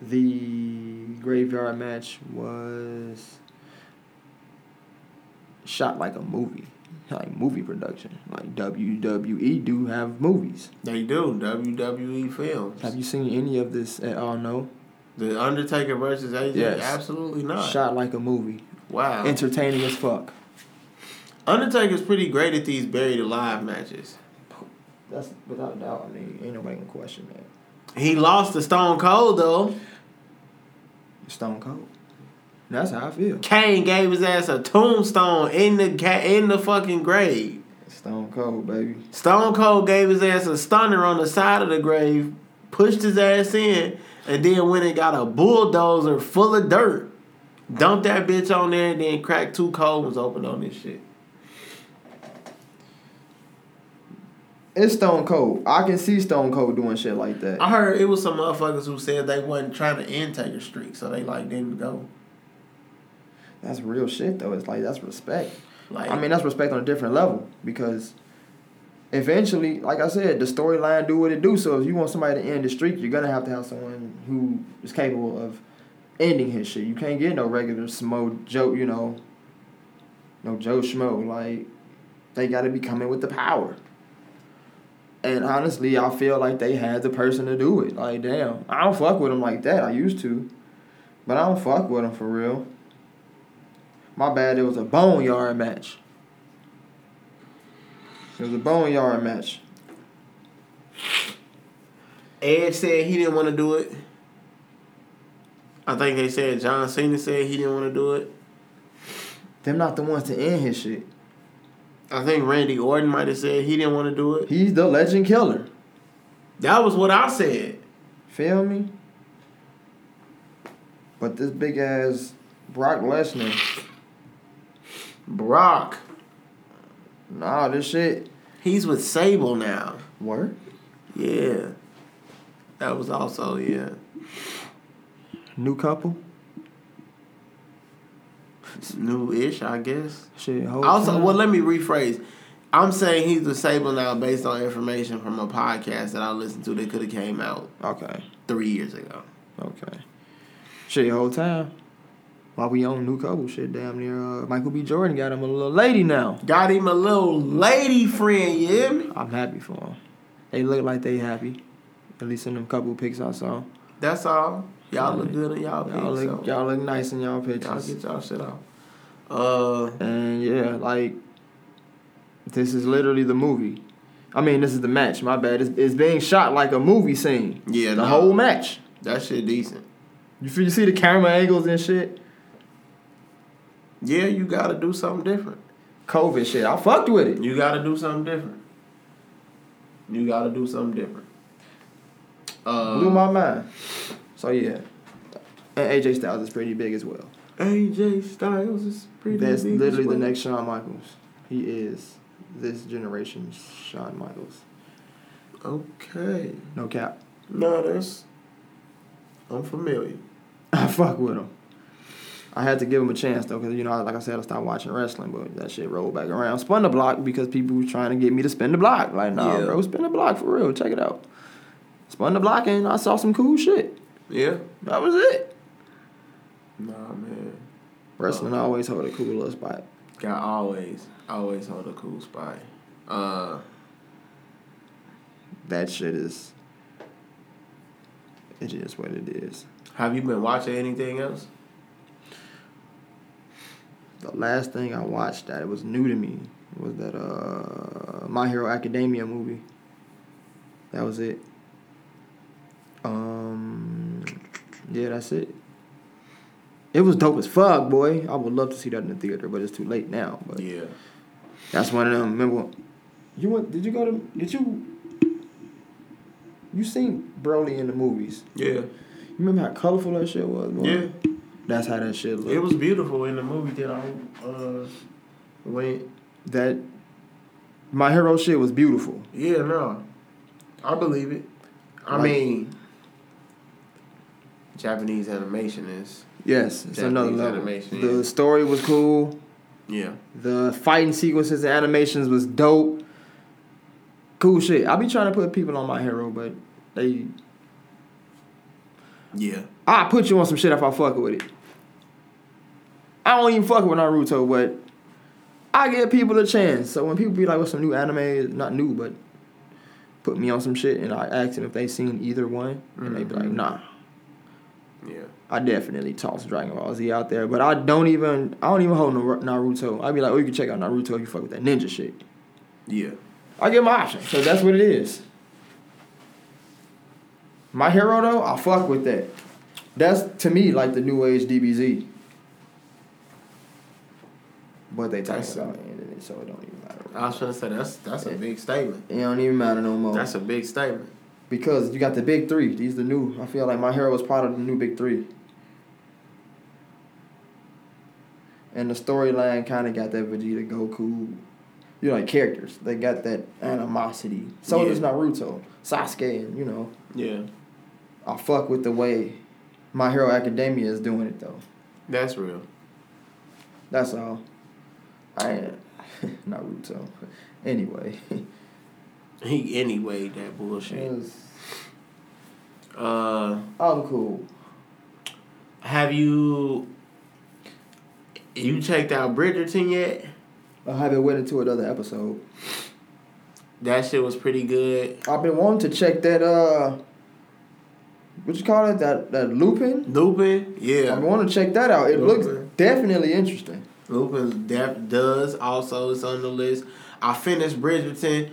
The graveyard match was shot like a movie. Like movie production. Like WWE do have movies. They do. WWE films. Have you seen any of this at all? No. The Undertaker versus AJ? Yes. Absolutely not. Shot like a movie. Wow. Entertaining as fuck. Undertaker's pretty great at these buried alive matches. That's without a doubt. I mean, ain't nobody gonna question that. He lost to Stone Cold though. Stone Cold. That's how I feel. Kane gave his ass a tombstone in the in the fucking grave. Stone Cold, baby. Stone Cold gave his ass a stunner on the side of the grave, pushed his ass in, and then went and got a bulldozer full of dirt. Dumped that bitch on there and then cracked two cold ones open on this shit. It's Stone Cold. I can see Stone Cold doing shit like that. I heard it was some motherfuckers who said they wasn't trying to end Taker streak, so they like didn't go. That's real shit though. It's like that's respect. Like I mean, that's respect on a different level because eventually, like I said, the storyline do what it do. So if you want somebody to end the streak, you're gonna have to have someone who is capable of ending his shit. You can't get no regular smo Joe, you know, no Joe Schmo. Like they got to be coming with the power. And honestly, I feel like they had the person to do it. Like, damn, I don't fuck with them like that. I used to, But I don't fuck with him for real. My bad, it was a boneyard match. It was a boneyard match. Edge said he didn't want to do it. I think they said John Cena said he didn't want to do it. Them not the ones to end his shit. I think Randy Orton might have said he didn't want to do it. He's the legend killer. That was what I said. Feel me? But this big ass Brock Lesnar, Brock, nah, this shit. he's with Sable now. Work. Yeah. That was also, yeah. New couple. It's new-ish, I guess. Shit. Whole Also, time. well, let me rephrase. I'm saying he's with Sable now based on information from a podcast that I listened to that could have came out Okay. three years ago. Okay. Shit, whole time. While we on new couple shit, damn near uh, Michael B. Jordan got him a little lady now. Got him a little lady friend, you hear me? I'm happy for him. They look like they happy. At least in them couple pics I saw. That's all. Y'all look good in y'all Y'all pics, look, so y'all look nice in y'all pictures. y'all get y'all shit off. Uh, And yeah, like this is literally the movie. I mean, this is the match. My bad. It's, it's being shot like a movie scene. yeah, The nah, whole match. that shit decent. You feel, you see the camera angles and shit. Yeah, you gotta do something different. COVID shit. I fucked with it. You gotta do something different. You gotta do something different. Uh, Blew my mind. So yeah, and AJ Styles is pretty big as well. AJ Styles is pretty. That's big as literally the next Shawn Michaels. He is this generation's Shawn Michaels. Okay. No cap. No, that's. I'm familiar. [laughs] I fuck with him. I had to give him a chance though, because you know, like I said, I stopped watching wrestling, but that shit rolled back around. Spun the block because people were trying to get me to spin the block. Like, nah, Yeah. bro, spin the block for real. Check it out. Spun the block and I saw some cool shit. Yeah. That was it. Nah, man. Wrestling always hold a cool little spot. Got always, always hold a cool spot. Uh, That shit is. It is what it is. have you been watching anything else? The last thing I watched that it was new to me was that uh My Hero Academia movie. That was it. Um yeah, that's it. It was dope as fuck, boy. I would love to see that in the theater, but it's too late now. But Yeah. that's one of them. Remember, you went? Did you go to? Did you? You seen Broly in the movies? Yeah. You remember how colorful that shit was? Boy? Yeah. That's how that shit looked. It was beautiful in the movie that I uh went. that my hero shit was beautiful. Yeah, no. I believe it. I Like- mean, Japanese animation is Yes, it's Japanese another level. animation, the yeah. story was cool. yeah. The fighting sequences and animations was dope. Cool shit. I be trying to put people on my hero, but they Yeah. I put you on some shit if I fuck with it. I don't even fuck with Naruto, but I give people a chance. So when people be like, "What's some new anime?" Not new, but put me on some shit, and I ask them if they seen either one, and they be like, Mhm. "Nah." Yeah. I definitely toss Dragon Ball Z out there, but I don't even I don't even hold Nar- Naruto. I'd be like, oh, you can check out Naruto if you fuck with that ninja shit. Yeah. I give my option, so that's what it is. My hero though, I fuck with that. That's to me like the new age DBZ. But they talk That's- about it, so it don't even matter. I was trying to say that's that's a big statement. It don't even matter no more. That's a big statement. because you got the big three. These the new. I feel like my hero was part of the new big three. And the storyline kind of got that Vegeta, Goku, you know, like characters. They got that animosity. So Yeah. does Naruto, Sasuke, and you know, Yeah. I fuck with the way My Hero Academia is doing it though. That's real. That's all. I [laughs] Naruto. Anyway, [laughs] He anyway that bullshit. it's- Uh, I'm cool. have you you checked out Bridgerton yet? I haven't went into another episode. That shit was pretty good. I've been wanting to check that uh what you call it? That that Lupin. Lupin, yeah. I want to check that out. It looks definitely interesting. Lupin def- does also is on the list. I finished Bridgerton.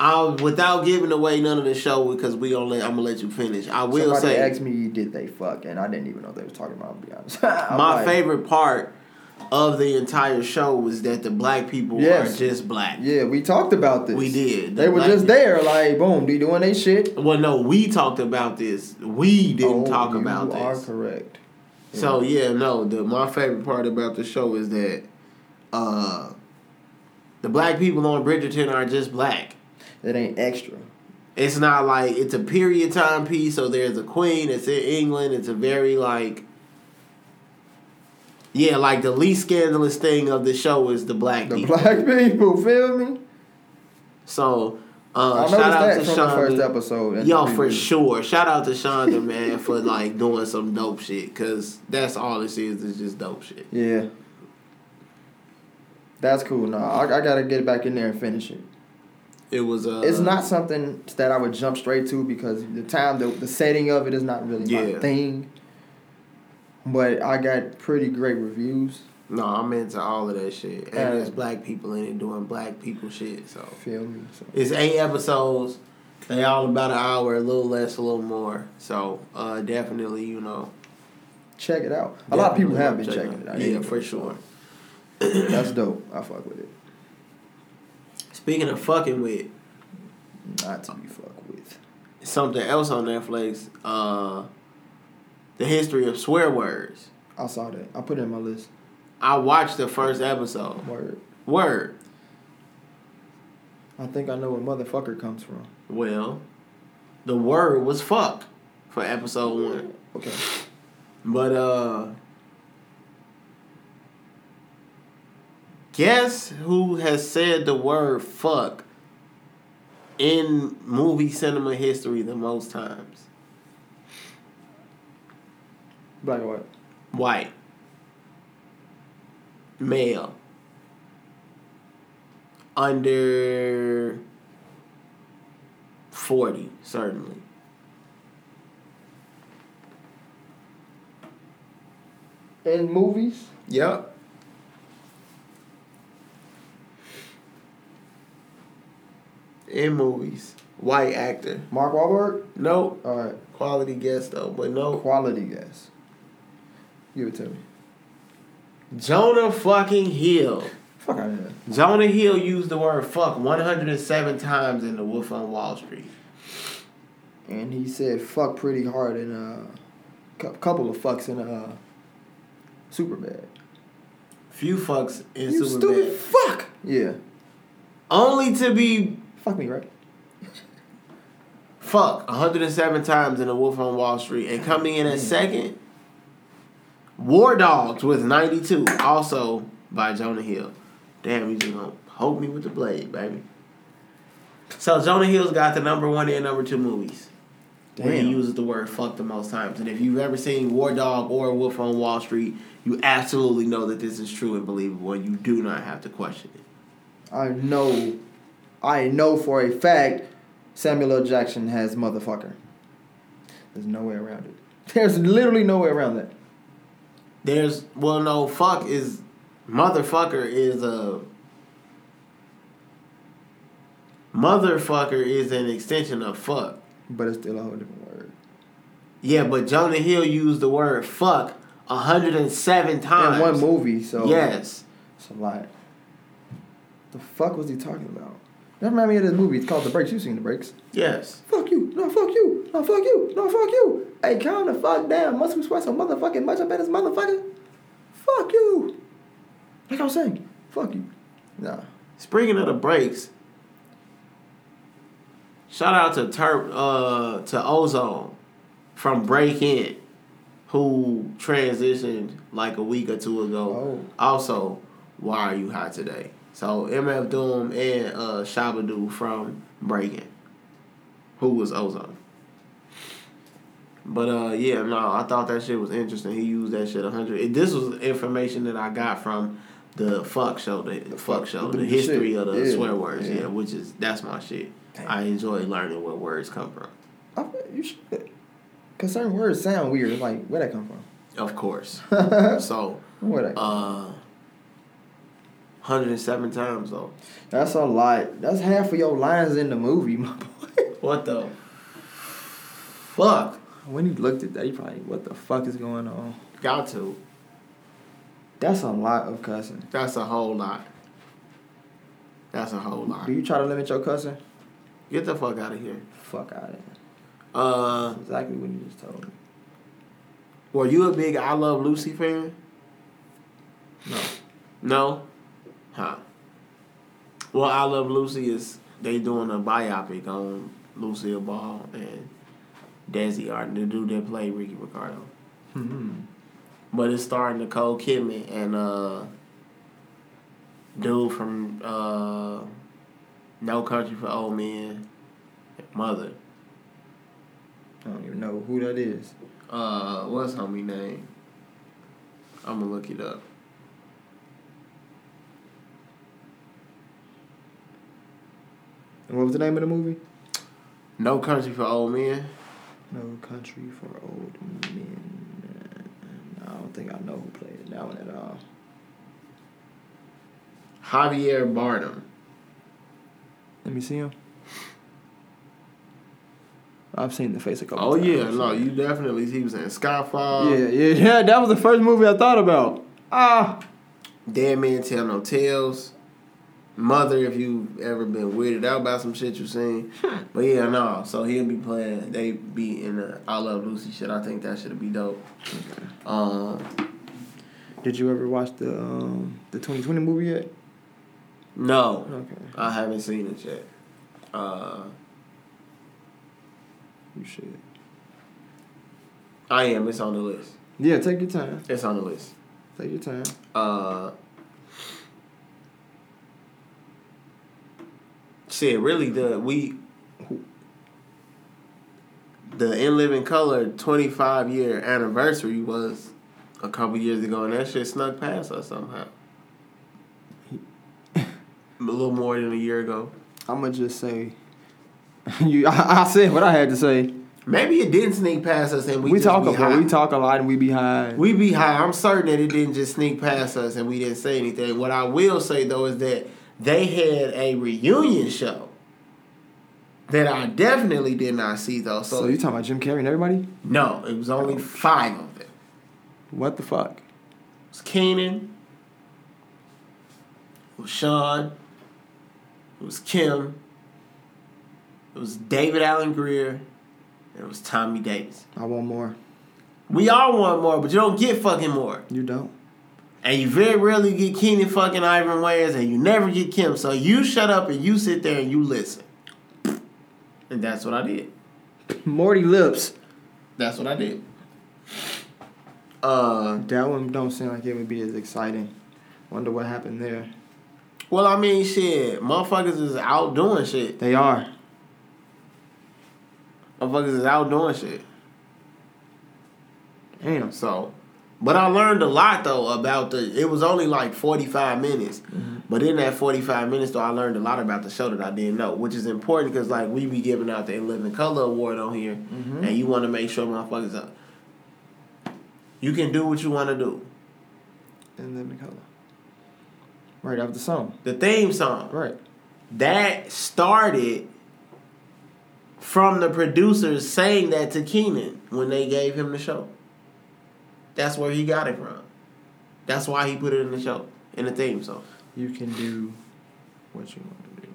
I without giving away none of the show because we only I'm gonna let you finish. I will Somebody say asked me, did they fuck? And I didn't even know they was talking about. To be honest, [laughs] my like, favorite part of the entire show was that the black people Yes. are just black. Yeah, we talked about this. We did. They were just people- there, like boom, they doing they shit. Well, no, we talked about this. We didn't Oh, talk about this. You are correct. So yeah, no. The my favorite part about the show is that uh, the black people on Bridgerton are just black. It ain't extra. It's not like it's a period time piece. So there's a queen. It's in England. It's a very like. Yeah, like the least scandalous thing of the show is the black The people. black [laughs] people, feel me? So, uh, shout out to the first Shonda. episode. Yo, for sure. Shout out to Shonda, [laughs] man, for like doing some dope shit. Cause that's all this is. Is just dope shit. Yeah. That's cool. No, I, I gotta get back in there and finish it. It was. Uh, It's not something that I would jump straight to because the time, the, the setting of it is not really my thing. But I got pretty great reviews. No, I'm into all of that shit, and there's black people in it doing black people shit. So Feel me? So. it's eight episodes. They all about an hour, a little less, a little more. So uh, definitely, you know. Check it out. A lot of people have been checking it out. Yeah, for sure. That's dope. I fuck with it. Speaking of fucking with Not to be fucked with. something else on Netflix, uh, the history of swear words. I saw that. I put it in my list. I watched the first episode. Word. Word. I think I know where motherfucker comes from. Well, the word was fuck for episode one. Okay. But uh guess who has said the word fuck in movie cinema history the most times? Black and white. White. Male. Under 40, certainly. In movies, Yep. In movies. White actor. Mark Wahlberg. Nope. All right. Quality guest though, but no. Quality guess. Give it to me. Jonah fucking Hill. Fuck out of here. Jonah Hill used the word fuck 107 times in The Wolf on Wall Street. And he said fuck pretty hard in a uh, couple of fucks in uh super bad. Few fucks in You stupid fuck. Yeah. Only to be Fuck me, right? fuck 107 times in The Wolf on Wall Street. And coming in at second, War Dogs with 92, also by Jonah Hill. Damn, you just gonna poke me with the blade, baby. So Jonah Hill's got the number one and number two movies. Where he uses the word fuck the most times. And if you've ever seen War Dog or Wolf on Wall Street, you absolutely know that this is true and believable and you do not have to question it. I know I know for a fact Samuel L. Jackson has motherfucker. There's no way around it. [laughs] There's literally no way around that. There's well no fuck is motherfucker is a motherfucker is an extension of fuck. But it's still a whole different word. Yeah, but Jonah Hill used the word fuck 107 times. In one movie, so Yes. it's a lot. The fuck was he talking about? That remind me of this movie. It's called The Breaks. You seen The Breaks? Yes. Fuck you. No, fuck you. No, fuck you. No, fuck you. Hey, calm the fuck down. Must we sweat so motherfucking much up at this motherfucker? Fuck you. Like I was saying, fuck you. Nah. Speaking of the breaks, shout out to Turp uh to Ozone from Breakin', who transitioned like a week or two ago. Also, why are you hot today? So MF Doom and uh Shabadoo from Breakin', who was Ozone. But uh yeah, no, I thought that shit was interesting. He used that shit a hundred. This was information that I got from the fuck show, the, the fuck show, the- the the history shit. of the Yeah, swear words. yeah. Yeah. which is that's my shit. Damn. I enjoy learning where words come from. I, you should. Cause certain words sound weird. Like where that come from? Of course. [laughs] so, where that? uh, 107 times though. That's a lot. That's half of your lines in the movie, [laughs] my boy. What the fuck? When he looked at that, he probably, what the fuck is going on? Got to. That's a lot of cussing. That's a whole lot. That's a whole lot. Do you try to limit your cussing? Get the fuck out of here. Fuck out of here. Uh, That's exactly what you just told me. were you a big I Love Lucy fan? No. No? Huh. Well, I Love Lucy is they doing a biopic on Lucille Ball and Desi Arnaz, the dude that played Ricky Ricardo. Hmm. But it's starring Nicole Kidman and uh dude from uh No Country for Old Men, Mother. I don't even know who that is. Uh, what's homie name? I'm gonna look it up. And what was the name of the movie? No Country for Old Men. No Country for Old Men. I don't think I know who played that one at all. Javier Bardem. Let me see him. I've seen the face a couple Oh times. yeah, no, you definitely. He was in Skyfall. Yeah, yeah, yeah. [laughs] That was the first movie I thought about. Ah. Dead Man Tell No Tales. Mother, if you've ever been weirded out about some shit you seen. [laughs] but yeah, no. So he'll be playing. They be in the I Love Lucy shit. I think that should be dope. Um, Did you ever watch the um, the 2020 movie yet? no, Okay, I haven't seen it yet. Uh, you should. I am. It's on the list. Yeah, take your time. It's on the list. Take your time. Uh, shit, really, the we the In Living Color 25 year anniversary was a couple years ago, and that shit snuck past us somehow. [laughs] a little more than a year ago. I'm gonna just say, [laughs] you. I, [laughs] I said what I had to say. Maybe it didn't sneak past us, and we, We, just talk about we talk a lot and we be high. We be high. I'm certain that it didn't just sneak past us and we didn't say anything. What I will say though is that they had a reunion show that I definitely did not see though. So, so you talking about Jim Carrey and everybody? no, it was only oh, five of them. What the fuck? It was Keenen, it was Sean, it was Kim, it was David Alan Grier, and it was Tommy Davis. I want more. We all want more, but you don't get fucking more. You don't. And you very rarely get Keenen fucking Ivory Wayans, and you never get Kim. So you shut up and you sit there and you listen. And that's what I did. Morty lips. That's what I did. Uh, That one don't seem like it would be as exciting. Wonder what happened there. well, I mean, shit, motherfuckers is out doing shit. They are. Motherfuckers is out doing shit. Damn. So, but I learned a lot though about the. It was only like forty five minutes, mm-hmm. but in that forty five minutes though, I learned a lot about the show that I didn't know, which is important because like we be giving out the In Living Color Award on here, mm-hmm. and you want to make sure motherfuckers up. You can do what you want to do. And then the color. Right after the song. The theme song Right. that started from the producers saying that to Keenen when they gave him the show. That's where he got it from. That's why he put it in the show, in the theme song. You can do what you want to do.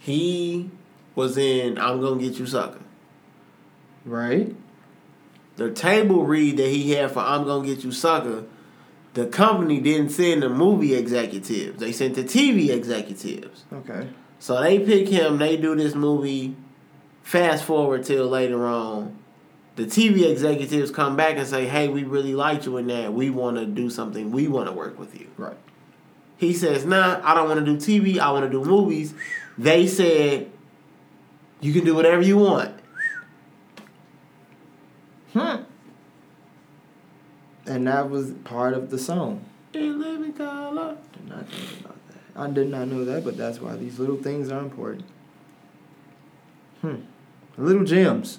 He was in I'm Gonna Get You Sucker. Right? The table read that he had for I'm Gonna Get You Sucker, the company didn't send the movie executives. They sent the TV executives. Okay. So they pick him, they do this movie, fast forward till later on. The TV executives come back and say, Hey, we really liked you in that. We wanna do something, we wanna work with you. Right. He says, Nah, I don't wanna do TV, I wanna do movies. They said, You can do whatever you want. Hmm. And that was part of the song. Living color. Did not think about that. I did not know that, but that's why these little things are important. Hmm. Little gems.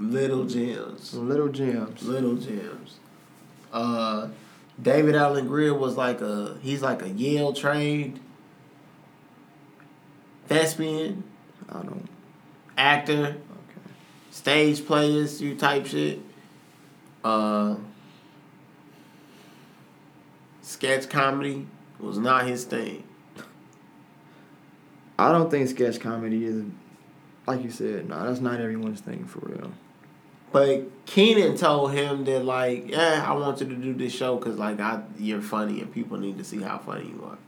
Little gems. Little gems. Little gems. Uh, David Alan Grier was like a he's like a Yale trained thespian, I don't. actor, Okay. stage players, you type shit. Uh, sketch comedy was not his thing. I don't think sketch comedy is, like you said, no, that's not everyone's thing for real. But Keenen told him that like, yeah, I want you to do this show because like I, you're funny and people need to see how funny you are.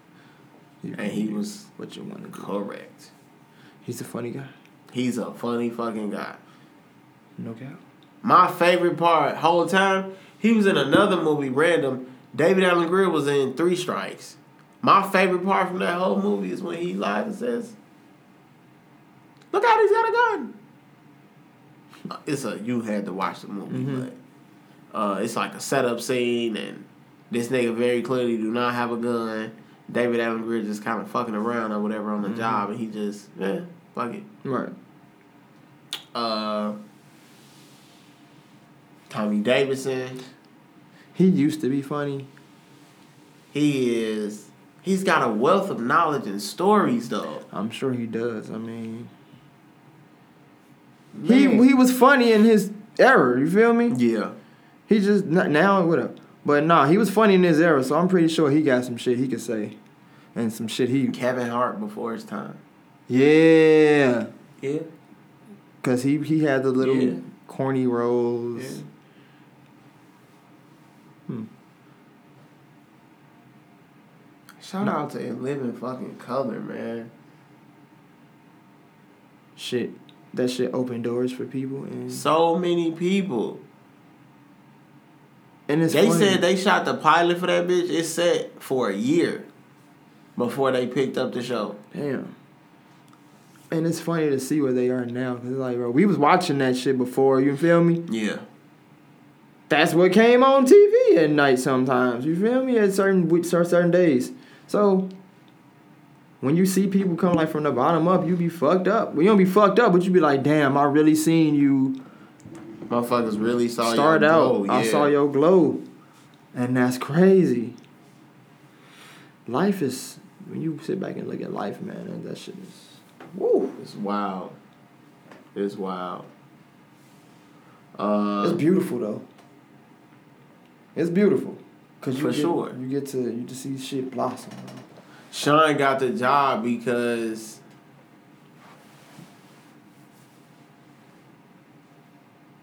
You And he was what you want to do. correct. He's a funny guy, He's a funny fucking guy. no doubt. My favorite part, whole time, he was in another movie, random. David Alan Grier was in Three Strikes. My favorite part from that whole movie is when he lies and says, "Look out, he's got a gun." It's a you had to watch the movie, Mhm. but uh, it's like a setup scene, and this nigga very clearly do not have a gun. David Alan Grier just kind of fucking around or whatever on the Mhm. job, and he just, yeah, fuck it. Right. Uh, Tommy Davidson. He used to be funny. He is. He's got a wealth of knowledge and stories, though. I'm sure he does. I mean, Man. he he was funny in his era. You feel me? Yeah. He just n- now whatever. But nah, he was funny in his era, so I'm pretty sure he got some shit he could say, and some shit he. Kevin Hart before his time. Yeah, Yeah. cause he he had the little Yeah. corny roles. Yeah. Hmm. Shout out to In Living Fucking Color, man. Shit, that shit opened doors for people, and So many people. and it's they funny. said they shot the pilot for that bitch. It's set for a year before they picked up the show. Damn. And it's funny to see where they are now. Cause like, bro, we was watching that shit before. You feel me? Yeah. That's what came on TV at night sometimes. You feel me? At certain certain days. So when you see people come like from the bottom up, you be fucked up. Well, you don't be fucked up, but you be like, damn, I really seen you Motherfuckers really saw start your out. glow, I saw your glow. And that's crazy. Life is when you sit back and look at life, man, and that shit is woo. It's wild. It's wild. Uh, It's beautiful though. It's beautiful. Cause you For get, sure. You get to you to see shit blossom. bro. Sean got the job because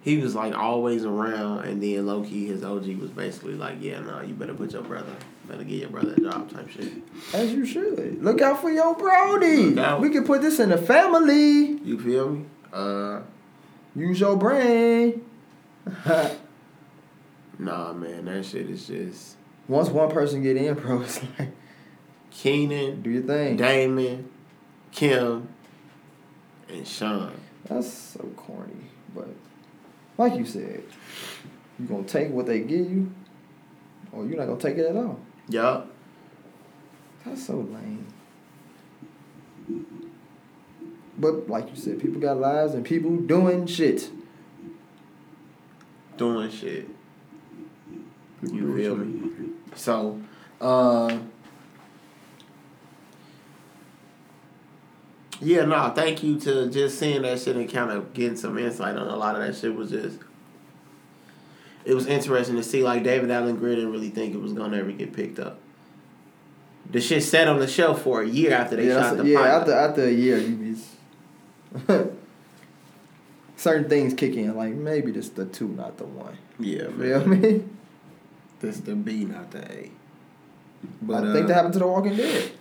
he was like always around, and then low key his OG was basically like, "Yeah, no, you better put your brother, better get your brother a job," type shit. As you should. Look out for your Brody. We can put this in the family. You feel me? Uh, Use your brain. [laughs] nah, man, that shit is just Once one person get in, bro, it's like Keenen, do your thing. Damon, Kim, and Sean. That's so corny, but like you said, you gonna take what they give you, or you're not gonna take it at all. Yup. That's so lame. But like you said, people got lives and people doing shit. doing shit. People You doing feel shit. me? So, uh, yeah, no, thank you to just seeing that shit and kind of getting some insight on a lot of that shit was just. It was interesting to see like David Alan Grier didn't really think it was gonna ever get picked up. The shit sat on the shelf for a year after they yeah, shot the yeah. pilot. After after a year, you be [laughs] certain things kick in. Like maybe this the two, not the one. yeah, You feel man. me? This the B, not the A. A. I uh, think that happened to The Walking Dead.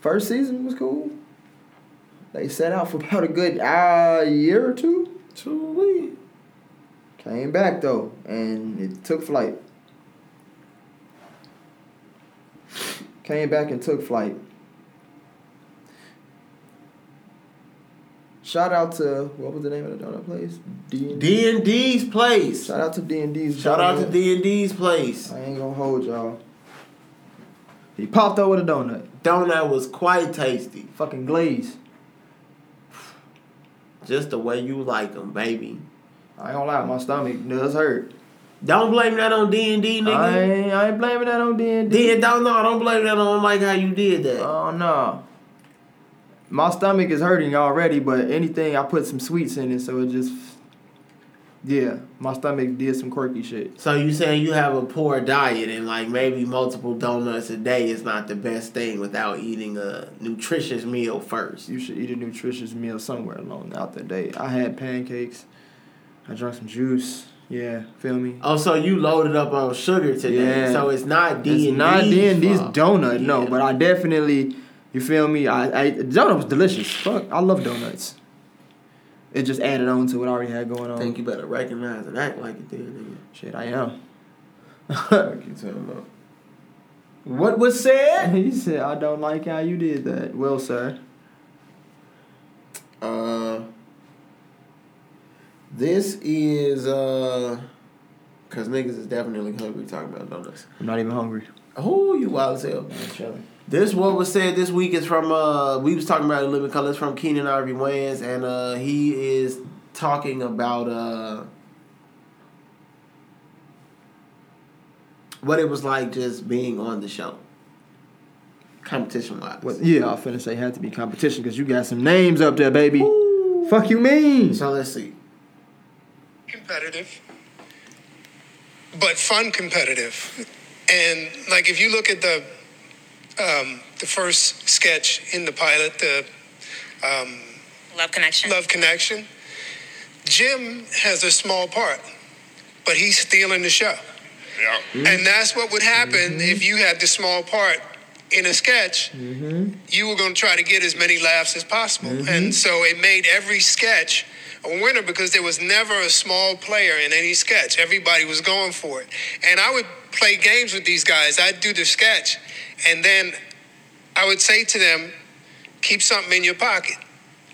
First season was cool. They set out for about a good uh, year or two. Two Came back though, and it took flight. Came back and took flight. Shout out to what was the name of the donut place? D and D's place. Shout out to D and D's. Shout out to D and D's place. I ain't gonna hold y'all. He popped up with a donut, Donut was quite tasty. fucking glaze. Just the way you like them, baby. I ain't gonna lie, my stomach does hurt. Don't blame that on D and D, nigga. I ain't, I ain't blaming that on D and D. Don't no, I don't blame that on like how you did that. Oh no. My stomach is hurting already, but anything I put some sweets in it, so it just yeah, my stomach did some quirky shit. So you saying you have a poor diet and like maybe multiple donuts a day is not the best thing without eating a nutritious meal first. You should eat a nutritious meal somewhere along out the day. I had pancakes. I drank some juice. Yeah, feel me? Oh, so you loaded up on sugar today. Yeah. So it's not D and not D and D's donut, no, but I definitely, you feel me? I, I donut was delicious. Fuck, I love donuts. It just added on to what I already had going on. I think you better recognize and act like it then, nigga. Shit, I am. What you talking about? What was said? [laughs] he said, "I don't like how you did that." Well, sir. Uh, this is uh, cause niggas is definitely hungry talking about donuts. I'm not even hungry. Oh, you wild as hell. This what was said this week is from uh we was talking about living colors from Keenen Ivory Wayans and uh he is talking about uh what it was like just being on the show. Competition wise. What? Yeah, I was finna say it had to be competition because you got some names up there, baby. Fuck you mean? So let's see. competitive, but fun competitive. And like if you look at the um, the first sketch in the pilot, the um, Love connection. Love Connection, Jim has a small part, but he's stealing the show. Yeah. And that's what would happen if you had the small part in a sketch. Mm-hmm. You were going to try to get as many laughs as possible. And so it made every sketch a winner because there was never a small player in any sketch. Everybody was going for it. And I would play games with these guys. I'd do the sketch, and then I would say to them, keep something in your pocket.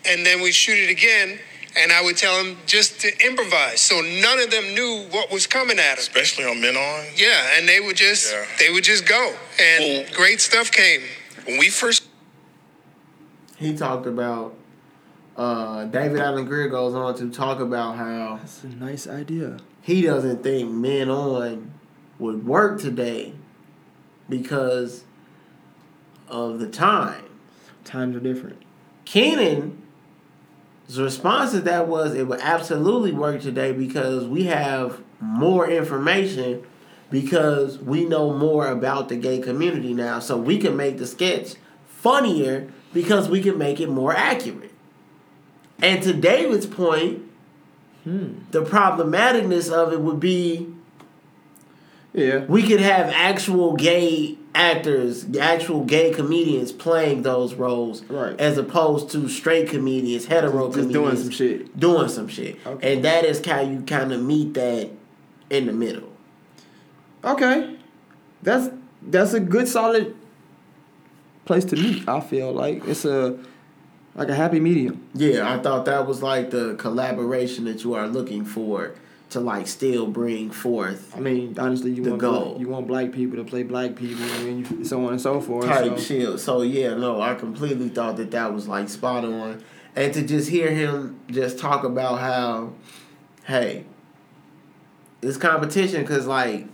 And then we'd shoot it again. And I would tell them just to improvise. So none of them knew what was coming at them. Especially on Men On. Yeah, and they would just Yeah. they would just go, and Well- great stuff came. When we first He talked about uh David Alan Grier goes on to talk about how That's a nice idea. he doesn't think men on would work today because of the time. Times are different. Keenen's response to that was it would absolutely work today because we have more information because we know more about the gay community now. So we can make the sketch funnier because we can make it more accurate. And to David's point, hmm. the problematicness of it would be Yeah. we could have actual gay actors, actual gay comedians playing those roles, Right. As opposed to straight comedians, hetero Just comedians doing some shit. doing some shit, Okay. and that is how you kind of meet that in the middle. Okay. That's that's a good solid place to meet. I feel like it's a like a happy medium. Yeah, I thought that was like the collaboration that you are looking for to like still bring forth I mean, honestly, you want goal. black, you want black people to play black people, and you, so on and so forth. type so. shit. So yeah, no, I completely thought that that was like spot on, and to just hear him just talk about how, hey, it's competition because like,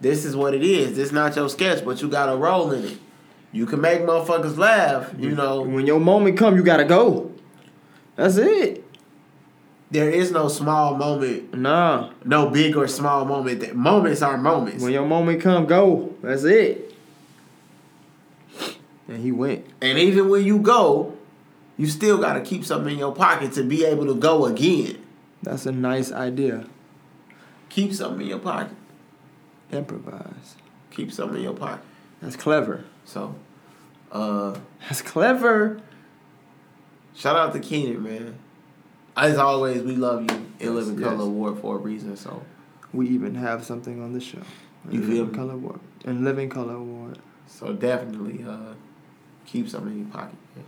this is what it is. This not your sketch, but you got a role in it. You can make motherfuckers laugh. You know, When your moment come, you gotta go. That's it. there is no small moment, Nah. no big or small moment. That moments are moments. When your moment come, go. That's it. And he went. And even when you go, you still got to keep something in your pocket to be able to go again. That's a nice idea. Keep something in your pocket. Improvise. Keep something in your pocket. That's clever. So, uh, That's clever. shout out to Keenen, man. As always, we love you in Yes, Living yes. Color Award for a reason. So, We even have something on the show. You feel Living me? Color Award. And Living Color Award. so definitely uh, keep something in your pocket. Man.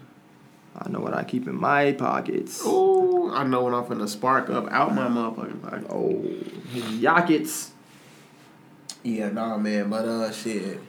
I know what I keep in my pockets. Oh, I know when I'm finna spark up out my motherfucking pocket. Oh, his. Yeah, nah, man. But uh, shit.